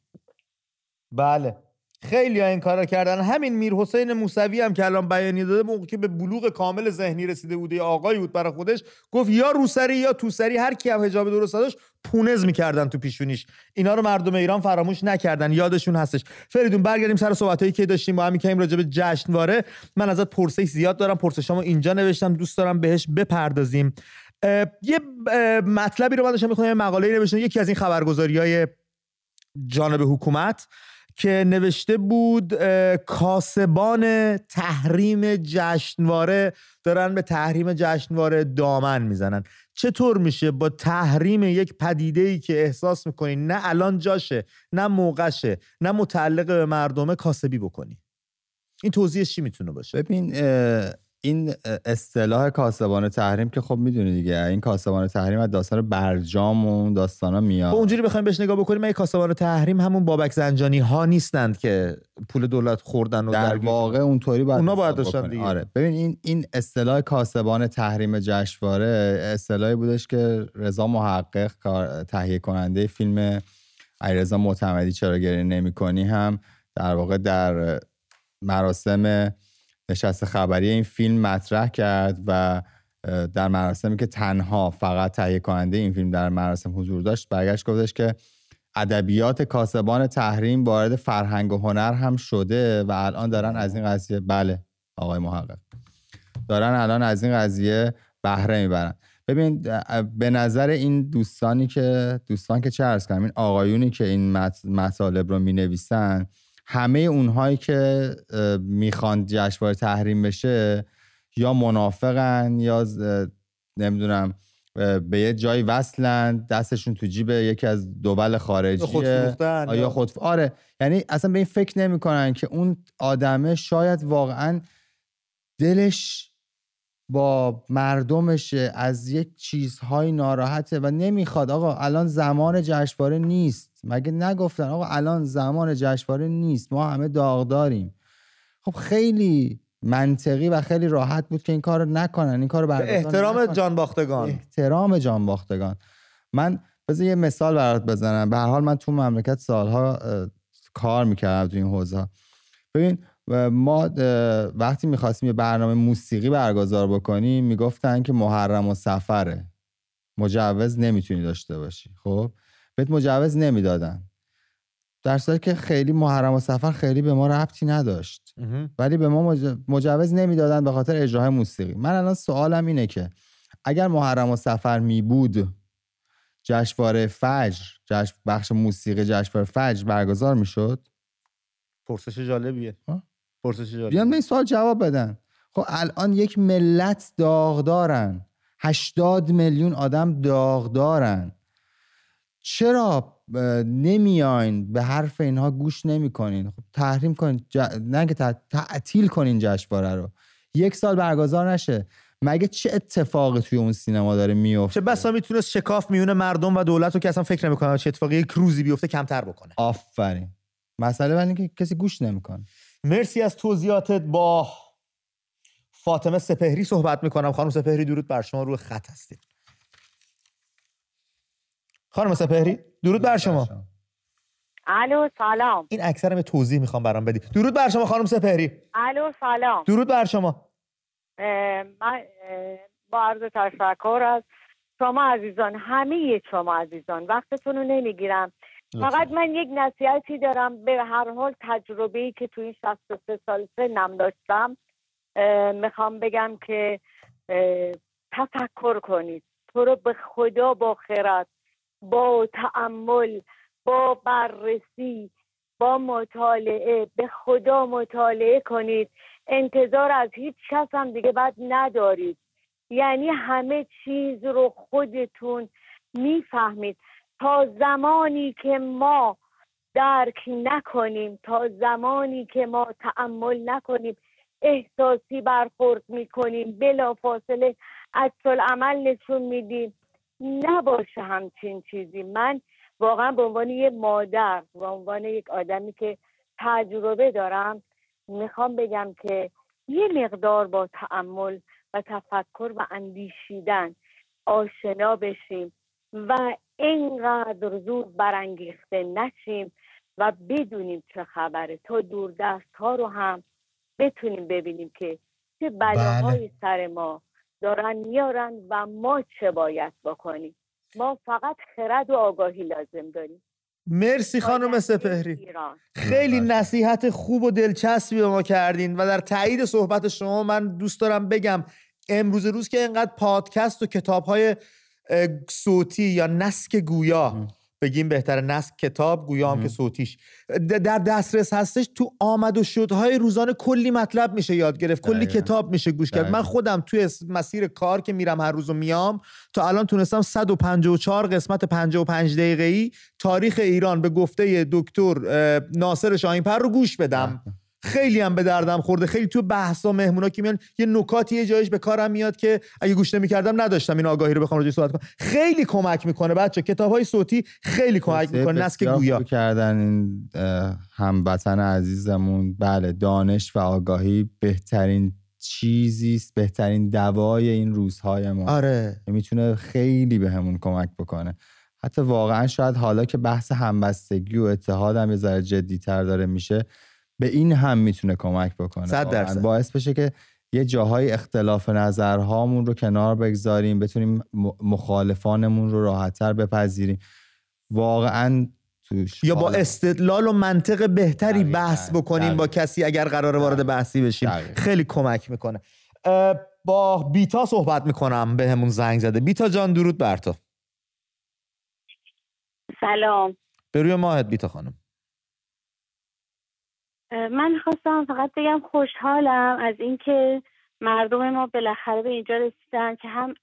[SPEAKER 1] بله. خیلی ها این کارا کردن. همین میر حسین موسوی هم که الان بیانیه داده موقع که به بلوغ کامل ذهنی رسیده بوده آقایی بود برای خودش گفت یا روسری یا توسری هر کی هم حجاب درست داشت پونز می‌کردن تو پیشونیش. اینا رو مردم ایران فراموش نکردن. یادشون هستش. فریدون برگردیم سر صحبتایی که داشتیم با همین که راجع به جشنواره. من ازت پرسش زیاد دارم. پرسشامو اینجا نوشتم. دوست دارم بهش بپردازیم. یه مطلبی رو من داشتم می‌خونم مقاله نوشتم. یکی از این خبرگزاری های جانب حکومت. که نوشته بود کاسبان تحریم جشنواره دارن به تحریم جشنواره دامن می‌زنن. چطور میشه با تحریم یک پدیده ای که احساس می‌کنی نه الان جاشه نه موقعشه نه متعلق به مردمه کاسبی بکنی؟ این توضیحش چی می‌تونه باشه؟
[SPEAKER 2] ببین این اصطلاح کاسبان تحریم که خب می‌دونی دیگه این کاسبان تحریم از داستان برجام و داستانا میاد.
[SPEAKER 1] خب اونجوری بخوایم بهش نگاه بکنیم این کاسبان تحریم همون بابک زنجانی ها نیستند که پول دولت خوردن و
[SPEAKER 2] در واقع اونطوری باید
[SPEAKER 1] اونا باید داشتن دیگه.
[SPEAKER 2] آره. ببین این این اصطلاح کاسبان تحریم جشنواره اصطلاحی بودش که رضا محقق تهیه کننده فیلم علیرضا معتمدی چرا گریه نمی‌کنی هم در واقع در مراسم نشست خبری این فیلم مطرح کرد و در مراسمی که تنها فقط تهیه کننده این فیلم در مراسم حضور داشت برگشت گفتش که ادبیات کاسبان تحریم وارد فرهنگ و هنر هم شده و الان دارن از این قضیه بله آقای محقق. دارن الان از این قضیه بهره می‌برن. ببین به نظر این دوستانی که دوستان که چه ارز کنم این آقایونی که این مطالب رو می نویسن همه اونهایی که می‌خوان جشنواره تحریم بشه یا منافقن یا نمی‌دونم به یه جایی وصلن دستشون تو جیب یکی از دول خارجی یا خود آره. یعنی اصلا به این فکر نمی‌کنن که اون آدمه شاید واقعا دلش با مردمشه از یک چیزهای ناراحته و نمی‌خواد. آقا الان زمان جشنواره نیست. مگه نگفتن آقا الان زمان جشنواره نیست ما همه داغ داریم خب خیلی منطقی و خیلی راحت بود که این کار نکنن این کار
[SPEAKER 1] احترام جان باختگان
[SPEAKER 2] احترام جان باختگان من بذار یه مثال برات بزنم. به هر حال من تو مملکت سالها کار می‌کردم تو این حوزه. ببین ما وقتی می‌خواستیم یه برنامه موسیقی برگزار بکنیم می‌گفتن که محرم و سفره. مجوز نمی‌تونی داشته باشی. خب؟ بهت مجوز نمی‌دادن. در صورتی که خیلی محرم و سفر خیلی به ما ربطی نداشت. ولی به ما مجوز نمی‌دادن به خاطر اجرای موسیقی. من الان سوالم اینه که اگر محرم و سفر می بود جشنواره فجر جشن بخش موسیقی جشنواره فجر برگزار می‌شد
[SPEAKER 1] پرسش جالبیه. پرسش جالبیه.
[SPEAKER 2] بیان به این سوال جواب بدن. خب الان یک ملت داغدارن 80 میلیون آدم داغدارن چرا نمیاین به حرف اینها گوش نمی‌کنین. خب تحریم کنین ج... نه که تعطیل کنین جشنواره رو. یک سال برگزار نشه. مگه چه اتفاقی توی اون سینما داره میفته
[SPEAKER 1] چه بسا می‌تونست شکاف میونه مردم و دولت رو که اصلا فکر نمی‌کنه چه اتفاقی یک روزی بیفته کمتر بکنه.
[SPEAKER 2] آفرین. مسئله بعد که کسی گوش نمی‌کنه.
[SPEAKER 1] مرسی از توضیحاتت با فاطمه سپهری صحبت می‌کنم. خانم سپهری درود بر شما. روی خط هستید. خانم سپهری درود بر شما.
[SPEAKER 7] الو سلام.
[SPEAKER 1] این اکثر توضیح می‌خوام برام بدی. درود بر شما خانم سپهری.
[SPEAKER 7] الو سلام.
[SPEAKER 1] درود بر شما.
[SPEAKER 7] من با عرض تشکر از شما عزیزان همه شما عزیزان. وقتتون رو نمی‌گیرم. فقط من یک نصیحتی دارم. به هر حال تجربه ای که تو این 63 سال سنم داشتم می‌خوام بگم که تفکر کنید. تو رو به خدا با خیرت با تعمل با بررسی با مطالعه به خدا مطالعه کنید. انتظار از هیچ کس هم دیگه بعد ندارید. یعنی همه چیز رو خودتون می‌فهمید. تا زمانی که ما درک نکنیم تا زمانی که ما تعمل نکنیم احساسی برخورد می‌کنیم. بلا فاصله عمل نشون میدیم. نباشه همچین چیزی من واقعا به عنوان یه مادر و عنوان یک آدمی که تجربه دارم می‌خوام بگم که یه مقدار با تعمل و تفکر و اندیشیدن آشنا بشیم و اینقدر زود برانگیخته نشیم و بدونیم چه خبره تا دوردست ها رو هم بتونیم ببینیم که چه بلاهای بله. سر ما دارن میارن و ما چه باید بکنیم؟ ما فقط خرد و آگاهی لازم داریم.
[SPEAKER 1] مرسی خانم سپهری. خیلی نصیحت خوب و دلچسبی به ما کردین و در تایید صحبت شما من دوست دارم بگم امروز روز که اینقدر پادکست و کتاب های صوتی یا نسک گویا بگیم بهتر نسک کتاب گویا هم که صوتیش. در دسترس هستش تو آمد و شدهای روزانه کلی مطلب میشه یاد گرفت کلی کتاب میشه گوش کرد. من خودم توی مسیر کار که میرم هر روز و میام تا الان تونستم 154 قسمت 55 دقیقه ای تاریخ ایران به گفته دکتر ناصر شاهینپر رو گوش بدم. خیلی هم به دردم خورده. خیلی تو بحثا مهمونا که میان یه نکاتی یه جایش به کارم میاد که اگه گوش نمی‌کردم نداشتم این آگاهی رو بخوام راجعش صحبت کنم. خیلی کمک می‌کنه بچه کتاب های صوتی خیلی کمک می‌کنه نسک گویا.
[SPEAKER 2] کردن این هموطن عزیزمون. بله دانش و آگاهی بهترین چیزی است بهترین دوای این روزهای ما
[SPEAKER 1] آره
[SPEAKER 2] می‌تونه خیلی بهمون به کمک بکنه. حتی واقعا شاید حالا که بحث همبستگی و اتحاد هم یه ذره جدیتر داره میشه به این هم می‌تونه کمک بکنه.
[SPEAKER 1] صد درصد.
[SPEAKER 2] باعث بشه که یه جاهای اختلاف نظرهامون رو کنار بگذاریم بتونیم مخالفانمون رو راحتتر بپذیریم. واقعا توش
[SPEAKER 1] یا با استدلال و منطق بهتری بحث بکنیم با کسی اگر قرار وارد بحثی بشیم. خیلی کمک می‌کنه. با بیتا صحبت می‌کنم به همون زنگ زده. بیتا جان درود بر تو.
[SPEAKER 8] سلام.
[SPEAKER 1] بروی ماهت بیتا خانم.
[SPEAKER 8] من خواستم فقط بگم خوشحالم از اینکه مردم ما بالاخره به اینجا رسیدن که هم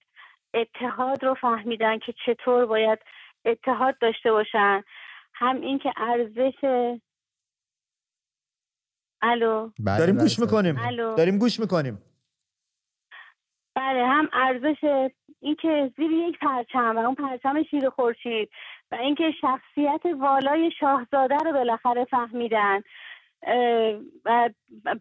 [SPEAKER 8] اتحاد رو فهمیدن که چطور باید اتحاد داشته باشن. هم اینکه ارزش الو؟
[SPEAKER 1] بله، داریم گوش بله. می‌کنیم. داریم گوش می‌کنیم.
[SPEAKER 8] بله هم ارزش اینکه زیر یک پرچم و اون پرچم شیر خورشید و اینکه شخصیت والای شاهزاده رو بالاخره فهمیدن. و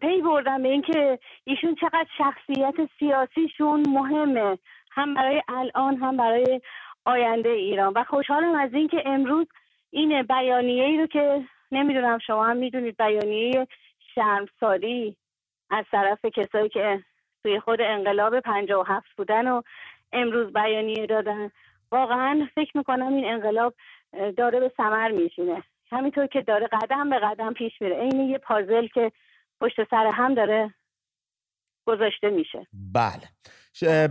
[SPEAKER 8] پی بردم به اینکه ایشون چقدر شخصیت سیاسیشون مهمه هم برای الان هم برای آینده ایران. و خوشحالم از اینکه امروز این بیانیه ای رو که نمی‌دونم شما هم می‌دونید بیانیه شرمساری از طرف کسایی که توی خود انقلاب پنجاه و هفت بودن و امروز بیانیه دادن واقعا فکر می‌کنم این انقلاب داره به سمر میشینه. همینطور که داره قدم به قدم پیش میره. عین یه پازل که پشت سر هم داره گذاشته میشه.
[SPEAKER 1] بله.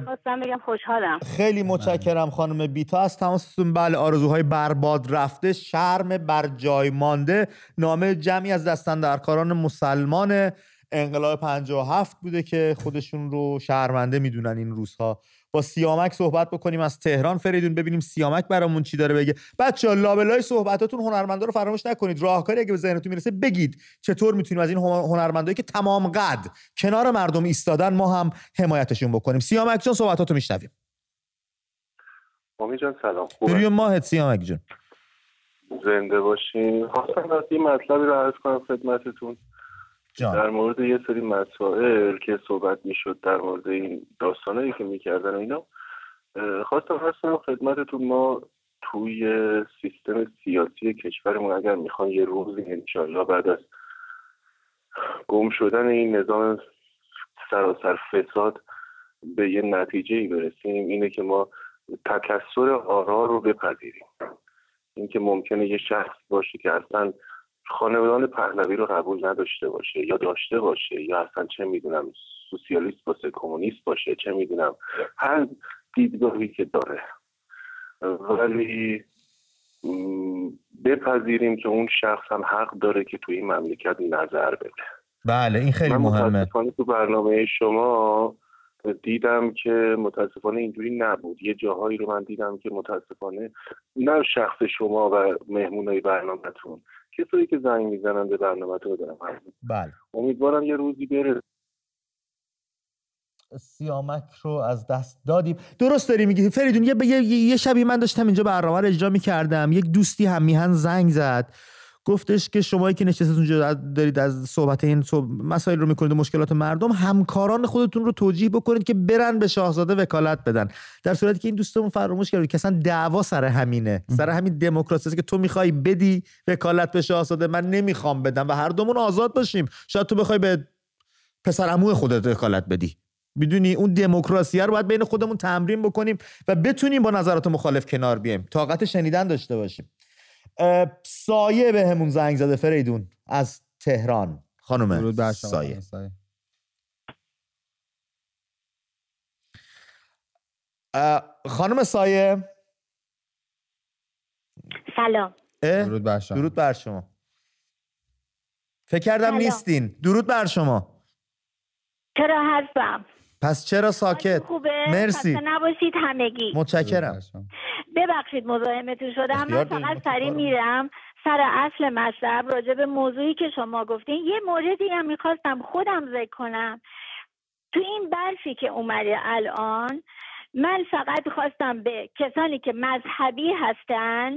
[SPEAKER 8] خواستم بگم خوشحالم.
[SPEAKER 1] خیلی متشکرم خانم بیتا. از تماستون بله آرزوهای برباد رفته شرم بر جای مانده. نامه جمعی از دستندرکاران مسلمان انقلاب 57 بوده که خودشون رو شرمنده می‌دونن این روزها. با سیامک صحبت بکنیم از تهران فریدون ببینیم سیامک برامون چی داره بگه. بچه ها لابلای صحبتاتون هنرمندا رو فراموش نکنید. راهکاری اگه به ذهنتون می‌رسه بگید چطور می‌تونیم از این هنرمندایی که تمام قد کنار مردم ایستادن ما هم حمایتشون بکنیم. سیامک جان صحبتاتو میشنویم.
[SPEAKER 9] امی جان سلام.
[SPEAKER 1] خوبه؟ ماهت سیامک جان
[SPEAKER 9] زنده باشین. خواستم از این مطلبی رو عرض کنم خدمتتون. در مورد یه سری مسائل که صحبت می‌شد در مورد این داستانهایی که می‌کردن اینا خواستم هستم خدمتتون ما توی سیستم سیاسی کشورمون اگر می‌خوان یه روزی انشالله بعد از گم شدن این نظام سراسر فساد به یه نتیجه ای برسیم اینه که ما تکسر آرا رو بپذیریم. اینکه ممکنه یه شخص باشه که اصلا خانوادان پهلوی رو قبول نداشته باشه یا داشته باشه یا اصلا چه می‌دونم سوسیالیست باشه کمونیست باشه چه می‌دونم هر دیدگاهی که داره. ولی بپذیریم که اون شخص هم حق داره که توی این مملکت نظر بده.
[SPEAKER 1] بله این خیلی مهمه.
[SPEAKER 9] تو برنامه شما دیدم که متاسفانه اینجوری نبود. یه جاهایی رو من دیدم که متاسفانه نه شخص شما و مهمونای برنامهتون کسایی که زنگ می‌زنن به برنامه تو دارم
[SPEAKER 1] بله.
[SPEAKER 9] امیدوارم یه روزی بره.
[SPEAKER 1] سیامک رو از دست دادیم. درست داری میگی. فریدون یه, یه, یه شبی من داشتم اینجا برنامه رو اجرا می‌کردم. یک دوستی هم میهن زنگ زد. گفتش که شما که نشستید اونجا دارید از صحبت این مسائل رو می‌کنید مشکلات مردم همکاران خودتون رو توجیه بکنید که برن به شاهزاده وکالت بدن. در صورتی که این دوستمون فراموش کرد که اصلا دعوا سر همینه. سر همین دموکراسی که تو می‌خوای بدی وکالت به شاهزاده من نمی‌خوام بدم و هر دومون آزاد باشیم. شاید تو بخوای به پسر عمو خودت وکالت بدی. می‌دونی؟ اون دموکراسی رو باید بین خودمون تمرین بکنیم و بتونیم با نظرات مخالف کنار بیایم. طاقت شنیدن داشته باشیم. سایه به همون زنگ زده فریدون از تهران. خانم سایه. خانم سایه.
[SPEAKER 10] سلام.
[SPEAKER 2] درود بر
[SPEAKER 1] شما. درود بر شما. فکر کردم نیستین. درود بر شما.
[SPEAKER 10] چرا هستم
[SPEAKER 1] پس چرا ساکت؟
[SPEAKER 10] خوبه.
[SPEAKER 1] مرسی.
[SPEAKER 10] نباشید همگی.
[SPEAKER 1] متشکرم.
[SPEAKER 10] ببخشید مزاحمتون شدم من فقط سری میرم سر اصل مطلب راجع به موضوعی که شما گفتین. یه موردی هم می‌خواستم خودم ذکر کنم. تو این برفی که اومده الان من فقط خواستم به کسانی که مذهبی هستن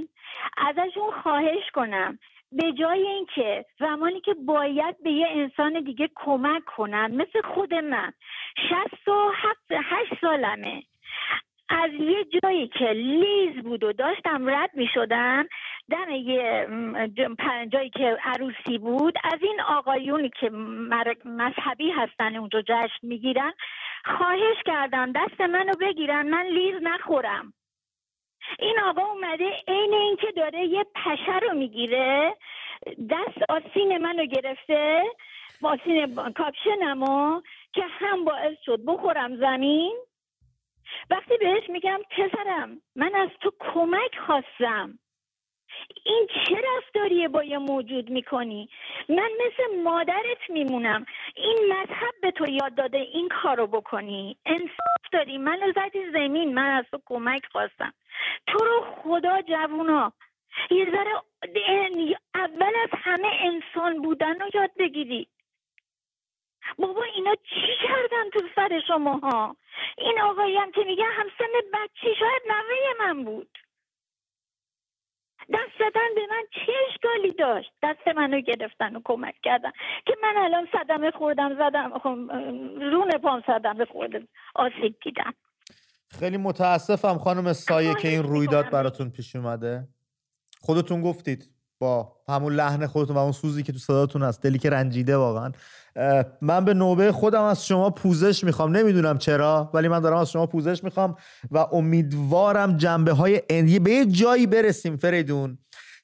[SPEAKER 10] ازشون خواهش کنم. به جای اینکه زمانی که باید به یه انسان دیگه کمک کنن مثل خود من شست و هشت سالمه. از یه جایی که لیز بود و داشتم رد می شدم دم یه جایی که عروسی بود از این آقایونی که مذهبی هستن اونجا جشن می‌گیرن خواهش کردم دست منو بگیرن من لیز نخورم. این آقا اومده عین اینکه داره یه پشه رو می‌گیره. دست آسین منو گرفته. آسین کاپشنمو که هم باعث شد بخورم زمین. وقتی بهش میگم پسرم من از تو کمک خواستم. این چه رفتاریه با یه موجود می‌کنی؟ من مثل مادرت میمونم. این مذهب به تو یاد داده این کارو بکنی. انصاف داری. من زدی زمین من از تو کمک خواستم. تو رو خدا جوونا. یه ذره اول از همه انسان بودن رو یاد بگیری. بابا اینا چی کردن تو سر شما ها این آقایی هم که میگه همسن بچی شاید نوه من بود. دست زدن به من چه اشکالی داشت؟ دست منو گرفتن و کمک کردن. که من الان صدمه خوردم زدم خب، رون پام صدمه خوردم آسیب دیدم.
[SPEAKER 1] خیلی متاسفم خانم سایه که این رویداد براتون پیش اومده. خودتون گفتید با همون لحن خودتون و اون سوزی که تو صداتون هست دلی که رنجیده واقعا. من به نوبه خودم از شما پوزش می‌خوام. نمی‌دونم چرا ولی من دارم از شما پوزش می‌خوام و امیدوارم جنبه های به یه جایی برسیم فریدون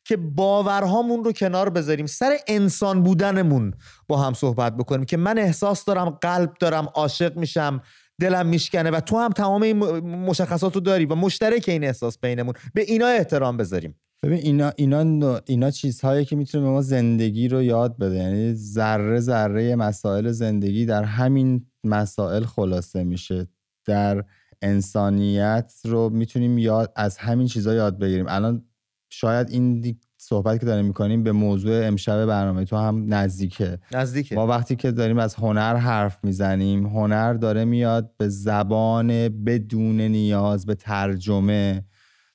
[SPEAKER 1] که باورهامون رو کنار بذاریم سر انسان بودنمون با هم صحبت بکنیم که من احساس دارم قلب دارم عاشق میشم دلم میشکنه و تو هم تمام این مشخصات رو داری و مشترک این احساس بینمون. به اینا احترام بذاریم.
[SPEAKER 2] ببین اینا اینا اینا چیزهایی که می‌تونه به ما زندگی رو یاد بده. یعنی ذره ذره مسائل زندگی در همین مسائل خلاصه میشه. در انسانیت رو می‌تونیم یاد از همین چیزها یاد بگیریم. الان شاید این صحبت که داریم می‌کنیم به موضوع امشب برنامه تو هم نزدیکه.
[SPEAKER 1] نزدیکه.
[SPEAKER 2] ما وقتی که داریم از هنر حرف می‌زنیم هنر داره میاد به زبان بدون نیاز به ترجمه.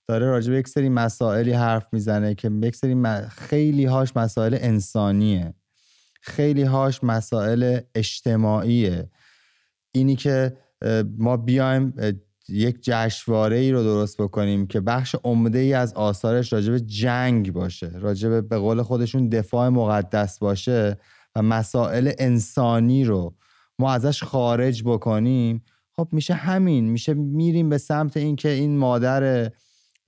[SPEAKER 2] داره راجع به یک سری مسائلی حرف می‌زنه که یک سری خیلی هاش مسائل انسانیه. خیلی هاش مسائل اجتماعیه. اینی که ما بیایم یک جشنواره ای رو درست بکنیم که بخش عمده ای از آثارش راجع به جنگ باشه راجع به قول خودشون دفاع مقدس باشه و مسائل انسانی رو ما ازش خارج بکنیم. خب میشه همین. میشه میریم به سمت اینکه این مادر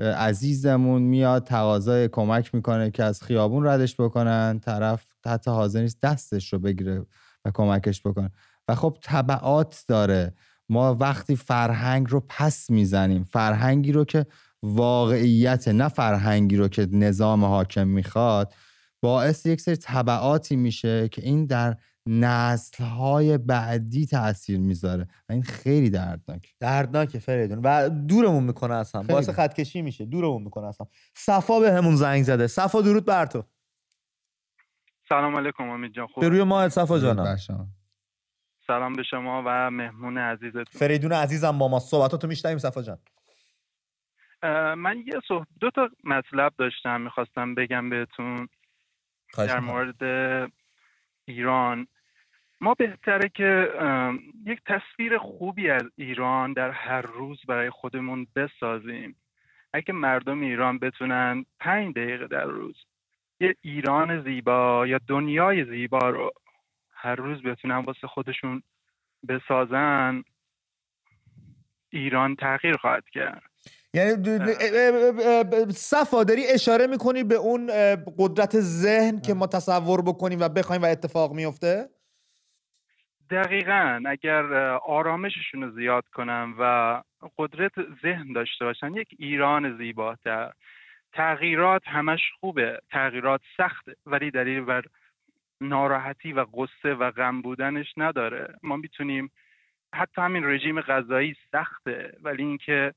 [SPEAKER 2] عزیزمون میاد تقاضای کمک می‌کنه که از خیابون ردش بکنن. طرف حتی حاضر نیست دستش رو بگیره و کمکش بکنه. و خب طبعات داره. ما وقتی فرهنگ رو پس می‌زنیم فرهنگی رو که واقعیت نه فرهنگی رو که نظام حاکم می‌خواد باعث یک سری طبعاتی میشه که این در نسل های بعدی تاثیر می‌ذاره و این خیلی دردناک.
[SPEAKER 1] دردناکه فریدون. و دورمون می‌کنه اصلا. باعث خطکشی میشه. دورمون می‌کنه اصلا. صفا به همون زنگ زده. صفا درود بر تو.
[SPEAKER 11] سلام علیکم امید جان. خوب
[SPEAKER 1] روی ما صفا جانم.
[SPEAKER 11] سلام به شما و مهمون عزیزتون.
[SPEAKER 1] فریدون عزیزم با ما. صحبتاتو میشنویم صفا جان.
[SPEAKER 11] من یه صحب... دو تا مطلب داشتم می‌خواستم بگم بهتون. در مورد ایران. ما بهتره که یک تصویر خوبی از ایران در هر روز برای خودمون بسازیم. اگه مردم ایران بتونن پنج دقیقه در روز یه ایران زیبا یا دنیای زیبا رو هر روز بتونن واسه خودشون بسازن ایران تغییر خواهد کرد.
[SPEAKER 1] یعنی صفا داری اشاره می‌کنی به اون قدرت ذهن که ما تصور بکنیم و بخوایم و اتفاق میفته
[SPEAKER 11] دقیقا اگر آرامششون رو زیاد کنم و قدرت ذهن داشته باشن یک ایران زیباتر. تغییرات همش خوبه. تغییرات سخته ولی دلیل بر ناراحتی و قصه و غم بودنش نداره. ما می‌تونیم حتی همین رژیم غذایی سخته ولی اینکه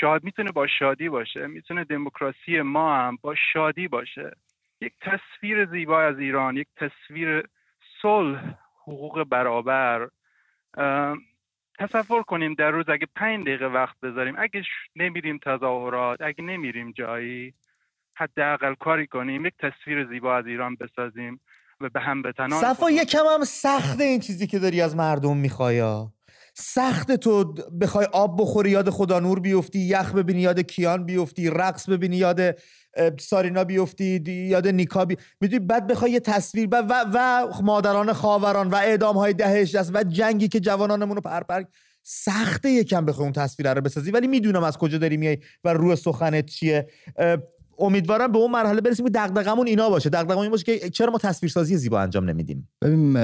[SPEAKER 11] شاد می‌تونه با شادی باشه. می‌تونه دموکراسی ما هم با شادی باشه. یک تصویر زیبا از ایران یک تصویر صلح حقوق برابر تصور کنیم در روز اگه پنج دقیقه وقت بذاریم اگه نمیریم تظاهرات اگه نمیریم جایی حداقل کاری کنیم یک تصویر زیبا از ایران بسازیم و به هم بتنان
[SPEAKER 1] صفا یکم هم سخته این چیزی که داری از مردم میخوایا سخت تو بخوای آب بخوری یاد خدا نور بیفتی یخ ببینی یاد کیان بیفتی رقص ببینی یاد سارینا بیفتی یاد نیکا بی... می‌دونی بعد بخوای یه تصویر و, و, مادران خاوران و اعدام های دهش دست و جنگی که جوانانمون رو پرپر سخته یکم بخوای اون تصویر رو بسازی. ولی می‌دونم از کجا داری میای و روی سخنت چیه. امیدوارم به اون مرحله برسیم که دغدغمون اینا باشه. دغدغمون این باشه که چرا ما تصویرسازی زیبا انجام نمیدیم.
[SPEAKER 2] ببین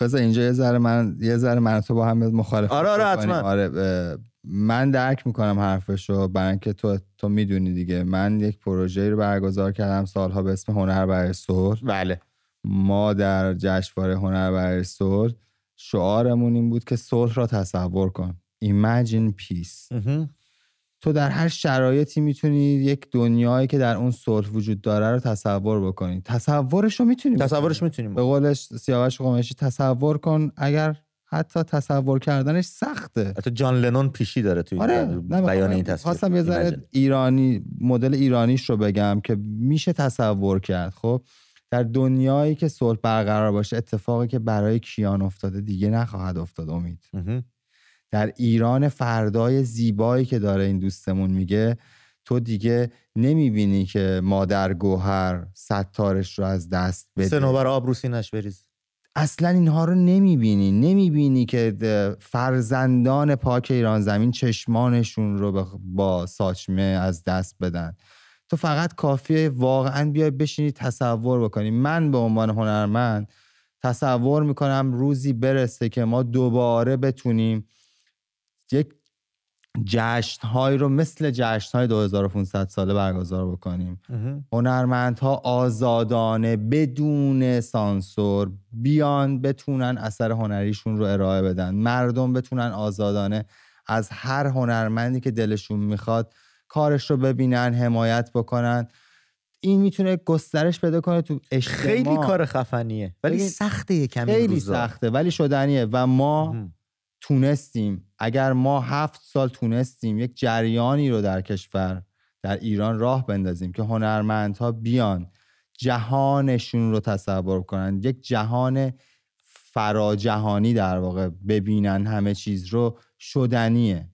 [SPEAKER 2] بذار اینجا یه ذره من یه ذره من تو با هم مخالف
[SPEAKER 1] آره آره حتما.
[SPEAKER 2] آره من درک می‌کنم حرفشو برای اینکه تو تو می‌دونی دیگه. من یک پروژه رو برگزار کردم سالها به اسم هنر برای صلح.
[SPEAKER 1] بله.
[SPEAKER 2] ما در جشنواره هنر برای صلح شعارمون این بود که صلح را تصور کن. Imagine Peace. تو در هر شرایطی می‌تونی یک دنیایی که در اون صلح وجود داره رو تصور بکنی. تصورش رو می‌تونی
[SPEAKER 1] تصورش می‌تونیم
[SPEAKER 2] به قولش سیاوش قمیشی تصور کن اگر حتی تصور کردنش سخته.
[SPEAKER 1] حتی جان لنون پیشی داره توی
[SPEAKER 2] آره.
[SPEAKER 1] بیان این تصویر.
[SPEAKER 2] خواستم یه ذره ایرانی مدل ایرانیش رو بگم که میشه تصور کرد خب؟ در دنیایی که صلح برقرار باشه اتفاقی که برای کیان افتاده دیگه نخواهد افتاد امید. در ایران فردای زیبایی که داره این دوستمون میگه تو دیگه نمی‌بینی که مادر گوهر ستارش رو از دست بده.
[SPEAKER 1] سنوبر آبروسی نشوریز
[SPEAKER 2] اصلا اینها رو نمی‌بینی. نمی‌بینی که فرزندان پاک ایران زمین چشمانشون رو با ساچمه از دست بدن. تو فقط کافیه واقعا بیای بشینی تصور بکنی. من به عنوان هنرمند تصور می‌کنم روزی برسه که ما دوباره بتونیم یک جشنهایی رو مثل جشنهای 2500 ساله برگزار بکنیم. هنرمندها آزادانه بدون سانسور بیان بتونن اثر هنریشون رو ارائه بدن. مردم بتونن آزادانه از هر هنرمندی که دلشون می‌خواد کارش رو ببینن حمایت بکنن. این می‌تونه گسترش پیدا کنه تو اجتماع.
[SPEAKER 1] خیلی کار خفنیه. ولی سخته یکم
[SPEAKER 2] خیلی سخته. ولی شدنیه. و ما تونستیم. اگر ما هفت سال تونستیم یک جریانی رو در کشور در ایران راه بندازیم که هنرمندها بیان جهانشون رو تصور کنن یک جهان فراجهانی در واقع ببینن همه چیز رو شدنیه.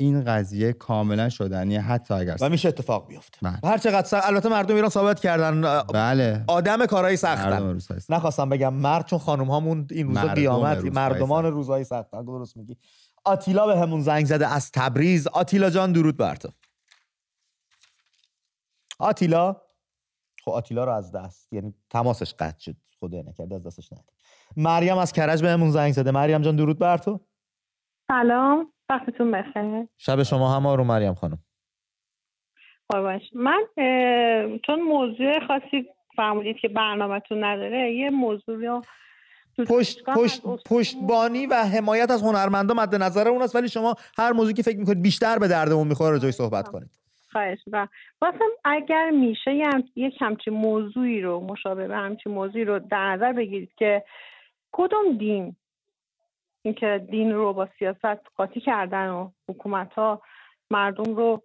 [SPEAKER 2] این قضیه کاملا شدنیه حتی اگر
[SPEAKER 1] و میشه اتفاق بیفته بله. هر چقدر البته مردم ایران ثابت کردن
[SPEAKER 2] بله.
[SPEAKER 1] آدم کارهای سختن نخواستم بگم مرد چون خانم هامون این روزا قیامت مردمان روزهای سختن درست میگی. آتیلا به همون زنگ زده از تبریز. آتیلا جان درود بر تو. آتیلا؟ خب آتیلا رو از دست یعنی تماسش قطع شد خدا نکرده از دستش نده. مریم از کرج به همون زنگ زده. مریم جان درود بر تو.
[SPEAKER 12] سلام. وقتتون بخیر.
[SPEAKER 1] شب شما هم رو مریم خانم.
[SPEAKER 12] باش من چون موضوع خاصی فرمودید که برنامهتون نداره یه موضوع رو
[SPEAKER 1] پشت پشت پشتبانی و حمایت از هنرمندا مد نظر اون است ولی شما هر موضوعی که فکر می‌کنید بیشتر به دردمون می‌خوره جای صحبت کنید.
[SPEAKER 12] خواهش و واسه اگر میشه یک همچین موضوعی رو مشابه همچین موضوعی رو در نظر بگیرید که کدوم دین اینکه دین رو با سیاست قاطی کردن و حکومت ها مردم رو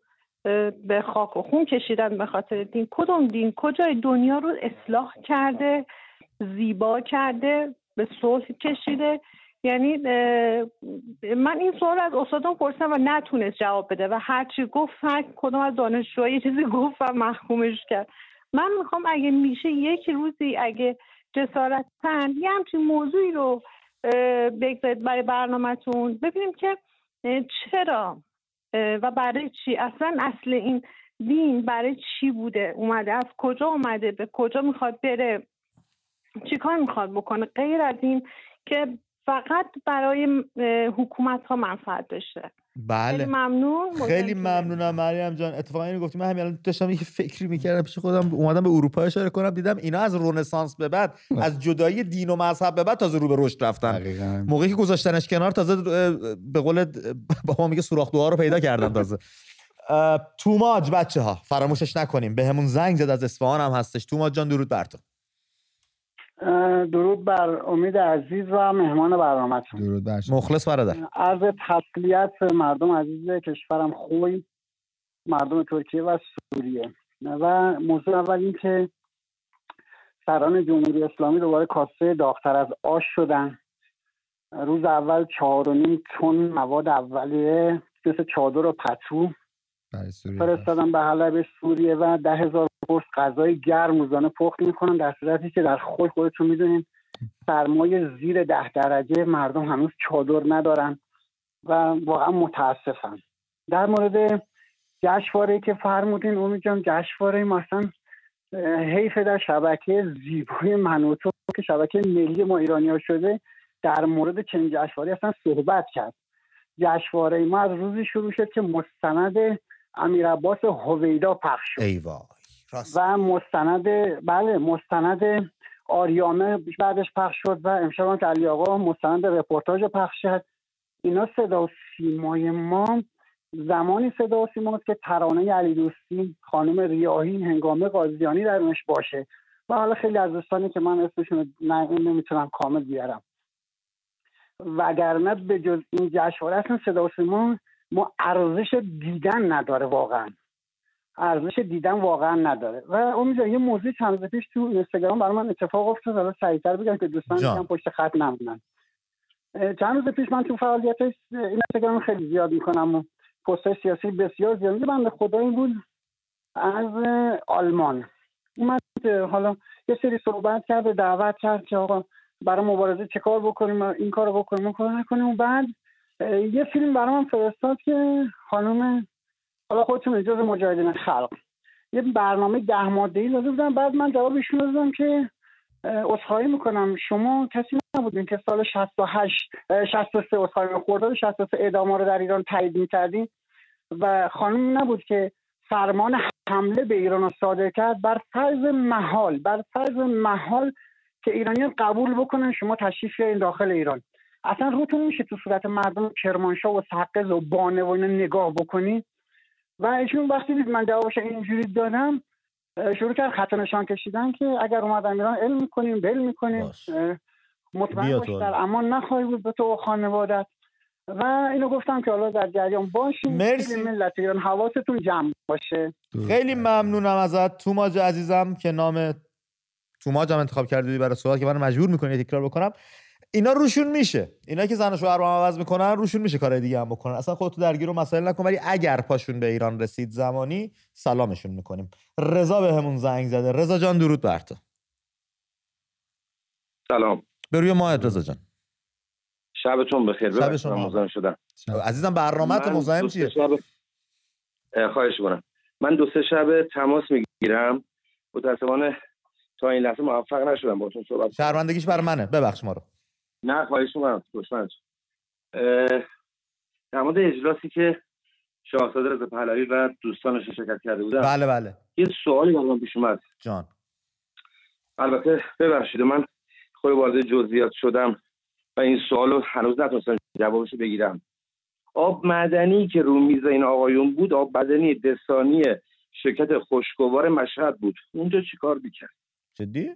[SPEAKER 12] به خاک و خون کشیدن به خاطر دین. کدوم دین؟ کجای دنیا رو اصلاح کرده زیبا کرده به صلح کشیده؟ یعنی من این سوال از استادان پرسیدم و نتونست جواب بده و هرچی گفت هر کدوم از دانشجوها یه چیزی گفت و محکومش کرد. من می‌خوام اگه میشه یک روزی اگه جسارتا یه همچین موضوعی رو بگذارید برای برنامهتون. ببینیم که چرا و برای چی؟ اصلا اصل این دین برای چی بوده؟ اومده از کجا اومده؟ به کجا می‌خواد بره؟ چیکار می‌خواد بکنه؟ غیر از این که فقط برای حکومت ها منفعت داشته
[SPEAKER 1] بله.
[SPEAKER 12] خیلی ممنون
[SPEAKER 1] خیلی ممنونم مریم جان. اتفاقا اینو گفتیم من همین الان داشتم یه فکری می‌کردم پیش خودم اومدم به اروپا اشاره کنم دیدم اینا از رنسانس به بعد از جدایی دین و مذهب به بعد تازه رو به رشد رفتن. موقعی که گذاشتنش کنار تازه به قول بابا میگه سوراخ رو پیدا کردن تازه. توماج بچه ها فراموشش نکنیم. به همون زنگ زد از اصفهان هم هستش. توماج جان درود بر تو.
[SPEAKER 13] درود بر امید عزیز و مهمان برنامهتون.
[SPEAKER 2] درود بر
[SPEAKER 1] مخلص برادر.
[SPEAKER 13] عرض تسلیت مردم عزیز کشورم خوی مردم ترکیه و سوریه. و موضوع اول این که سران جمهوری اسلامی دوباره کاسه داختر از آش شدن. روز اول چهار و نیم تن مواد اولیه مثل چادر و پتو فرستادن به حلب سوریه و ده هزار پست غذای گرم روزانه پخت می‌کنن در صورتی که در خود خودتون می‌دونین سرمایه زیر ده درجه مردم هنوز چادر ندارن و واقعا متاسفم در مورد جشنواره که فرمودین امید جان جشنواره مثلا حیف در شبکه زیبای منوتو که شبکه ملی ما ایرانی ها شده در مورد چنین جشنواره اصلا صحبت کرد. جشنواره ما از روزی شروع شد که مستند امیر عباس هویدا پخش شد. و مستند بله مستند آریامه بعدش پخش شد و امشب که علی آقا مستند رپورتاج پخش شد. اینا صدا و سیمای ما زمانی صدا و سیماست که ترانه علی دوستی خانم ریاهی هنگامه قاضیانی درونش باشه. و حالا خیلی از دوستانی که من اسمشون نمی‌تونم کامل بیارم. وگرنه به جز این جشنواره اصلا صدا و سیما ما ارزش دیدن نداره واقعا. ارزش دیدن واقعا نداره. و امید یه موضوع چند روز پیش تو اینستاگرام برای من اتفاق افتاد. حالا سریعتر بگم که دوستان هم پشت خط نمونن. چند روز پیش من تو فعالیت اینستاگرام خیلی زیاد می‌کنم و پست سیاسی بسیار زیاد بنده خدایی بود از آلمان اومد. حالا یه سری صحبت کرد دعوت کرد که آقا برای مبارزه چه کار بکنیم؟ این کار بکنیم اون کار نکنیم. و بعد یه فیلم برای من فرستاد که خانم حالا خودتون اجازه مجاهدین خلق. یه برنامه ده ماده ای داده بودن. بعد من جوابشون دادم که اصخایی می‌کنم. شما کسی نبودین که سال 68 63 اصخایی خرداد 63 اعدام رو در ایران تایید می‌کردین و خانم نبود که فرمان حمله به ایران رو صادر کرد. بر فرض محال بر فرض محال که ایرانیان قبول بکنن شما تشریف این داخل ایران. اصلا روتون میشه تو صورت مردم کرمانشاه و سقز و بانه و نگاه بکنید و ایشون وقتی دید من جوابش اینجوری دادم شروع کرد خط نشان کشیدن که اگر اومدن ایران علم می‌کنیم بل می‌کنیم. مطمئن باش در امان نخواهی بود به تو و خانوادت. و اینو گفتم که حالا در جریان باشیم.
[SPEAKER 1] مرسی.
[SPEAKER 13] ملت ایران حواستون جمع باشه.
[SPEAKER 1] خیلی ممنونم ازت. توماج عزیزم که نام توماج هم انتخاب کردی برای سوال که من مجبور می‌کنی تکرار بکنم. اینا روشون میشه. اینا که زن و شوهر با عوض می‌کنن روشون میشه کارهای دیگه هم بکنن. اصلا خودتو درگیر و مسائل نکن ولی اگر پاشون به ایران رسید زمانی سلامشون می‌کنیم. رضا به همون زنگ زده. رضا جان درود بر تو.
[SPEAKER 14] سلام.
[SPEAKER 1] به روی ماهت رضا جان.
[SPEAKER 14] شبتون بخیر.
[SPEAKER 1] شب شما
[SPEAKER 14] شدم.
[SPEAKER 1] عزیزم برنامه مزاحم چیه؟
[SPEAKER 14] شب... خواهش کنم من دو سه شب تماس می‌گیرم. متاسفانه تا این لحظه موفق نشدم باتون صحبت
[SPEAKER 1] شرمندگیش بر منه. ببخش ما رو.
[SPEAKER 14] نه خواهش می‌کنم. دشمن در مورد اجلاسی که شاهزاده رضا پهلوی و دوستانش شرکت کرده بودن.
[SPEAKER 1] بله بله.
[SPEAKER 14] یه سوالی برام پیش اومد.
[SPEAKER 1] جان.
[SPEAKER 14] البته ببخشید من خود وارد جزئیات شدم و این سوال رو هنوز نتونستم جوابش بگیرم. آب معدنی که رو میز این آقایون بود آب بدنی دستانی شرکت خوشگوار مشهد بود. اونجا چیکار می‌کرد؟
[SPEAKER 1] جدی؟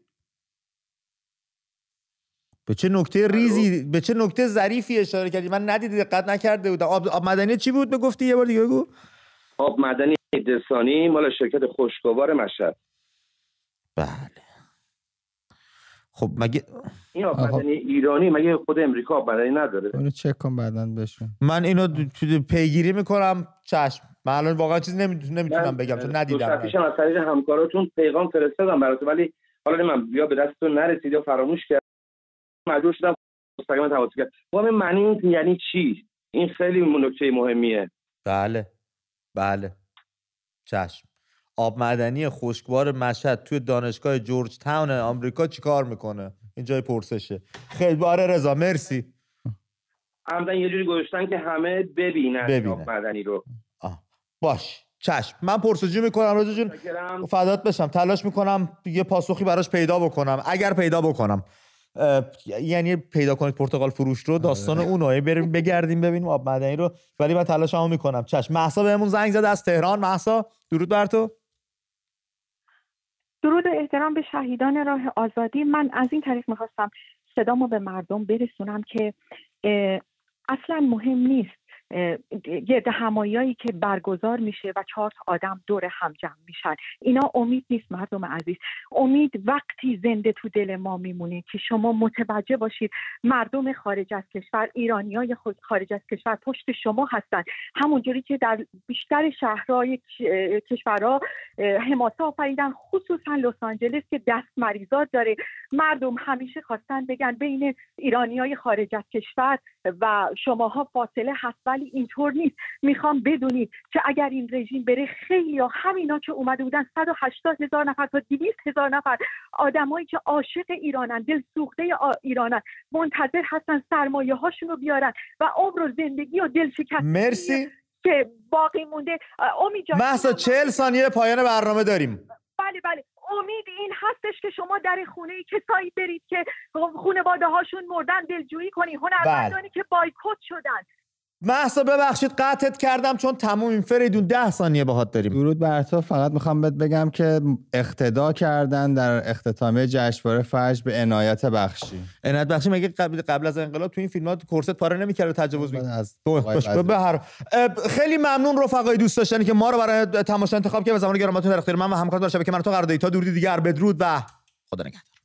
[SPEAKER 1] به چه نکته ریزی به چه نکته ظریفی اشاره کردی؟ من ندیدی دقت نکرده بودم. آب, آب مدنی چی بود؟ بگفتی یه بار دیگه بگو.
[SPEAKER 14] آب مدنی دسانی مال شرکت خوشگوار مشهد.
[SPEAKER 1] بله. خب مگه
[SPEAKER 14] این آب مدنی ایرانی مگه خود امریکا آب مدنی نداره؟
[SPEAKER 2] اونو چک کن بعداً بشون
[SPEAKER 1] من اینو پیگیری می‌کنم چشم. من الان واقعا چیزی نمی‌تونم بگم چون ندیدم
[SPEAKER 14] من از طریق همکاراتون پیغام فرستادم براتون ولی حالا من بیا به دستتون نرسید یا فراموش کرد مجبور شدم مستقیما تماس این معنی یعنی چی؟ این خیلی نکته مهمیه.
[SPEAKER 1] بله. بله. چشم. آب معدنی خشکبار مشهد توی دانشگاه جورج تاون آمریکا چیکار می‌کنه؟ این جای پرسشه. خیلی باره رضا مرسی.
[SPEAKER 14] عمدن یه جوری گذاشتن که همه ببینن, ببینن. آب معدنی رو.
[SPEAKER 1] آه. باش. چشم. من پرسجو می‌کنم رضا جون. فدات بشم. تلاش می‌کنم یه پاسخی براش پیدا بکنم. اگر پیدا بکنم. یعنی پیدا کنید پرتغال فروش رو داستان آره. اونو بریم بگردیم ببینیم آب معدنی رو. ولی من تلاشمو می‌کنم. چشم. محسا بهمون زنگ زد از تهران. محسا درود بر تو.
[SPEAKER 15] درود احترام به شهیدان راه آزادی. من از این طریق می‌خواستم صدامو به مردم برسونم که اصلا مهم نیست گرد همایایی که برگزار میشه و چهار آدم دور هم جمع میشن. اینا امید نیست مردم عزیز. امید وقتی زنده تو دل ما میمونه که شما متوجه باشید مردم خارج از کشور ایرانی های خارج از کشور پشت شما هستن. همونجوری که در بیشتر شهرهای کشورها حماسه آفریدن خصوصا لس آنجلس که دست مریضات داره. مردم همیشه خواستن بگن بین ایرانی های خارج از کشور و شماها فاصله هست ولی اینطور نیست. می‌خوام بدونید که اگر این رژیم بره خیلی یا همینا که اومده بودن 180 هزار نفر تا 200 هزار نفر آدمایی که عاشق ایرانن دل سوخته ایرانن منتظر هستن سرمایه هاشون رو بیارن و عمر و زندگی و دل شکست
[SPEAKER 1] مرسی.
[SPEAKER 15] که باقی مونده. امید جان
[SPEAKER 1] محسا 40 ثانیه پایان برنامه داریم.
[SPEAKER 15] بله بله. امید این هستش که شما در خونه کسایی برید که خانواده هاشون مردن دلجویی کنی. هنرمندانی بله. که بایکوت شدن.
[SPEAKER 1] محسا ببخشید قطعت کردم چون تموم این فریدون ده ثانیه باهات داریم.
[SPEAKER 2] درود بر تو. فقط می‌خوام بهت بگم که اقتدا کردن در اختتامیه جشنواره فجر به عنایت بخشی.
[SPEAKER 1] عنایت بخشی مگه قبل قبل از انقلاب تو این فیلمات کورست پاره نمی‌کرد تجاوز می از به هر خیلی ممنون رفقای دوست داشتنی که ما رو برای تماشا انتخاب کرد و زمان گرامتون در اختیار من و همکار در شبکه من تو قرار تا دوری دیگر بدرود و خدا نگهدار.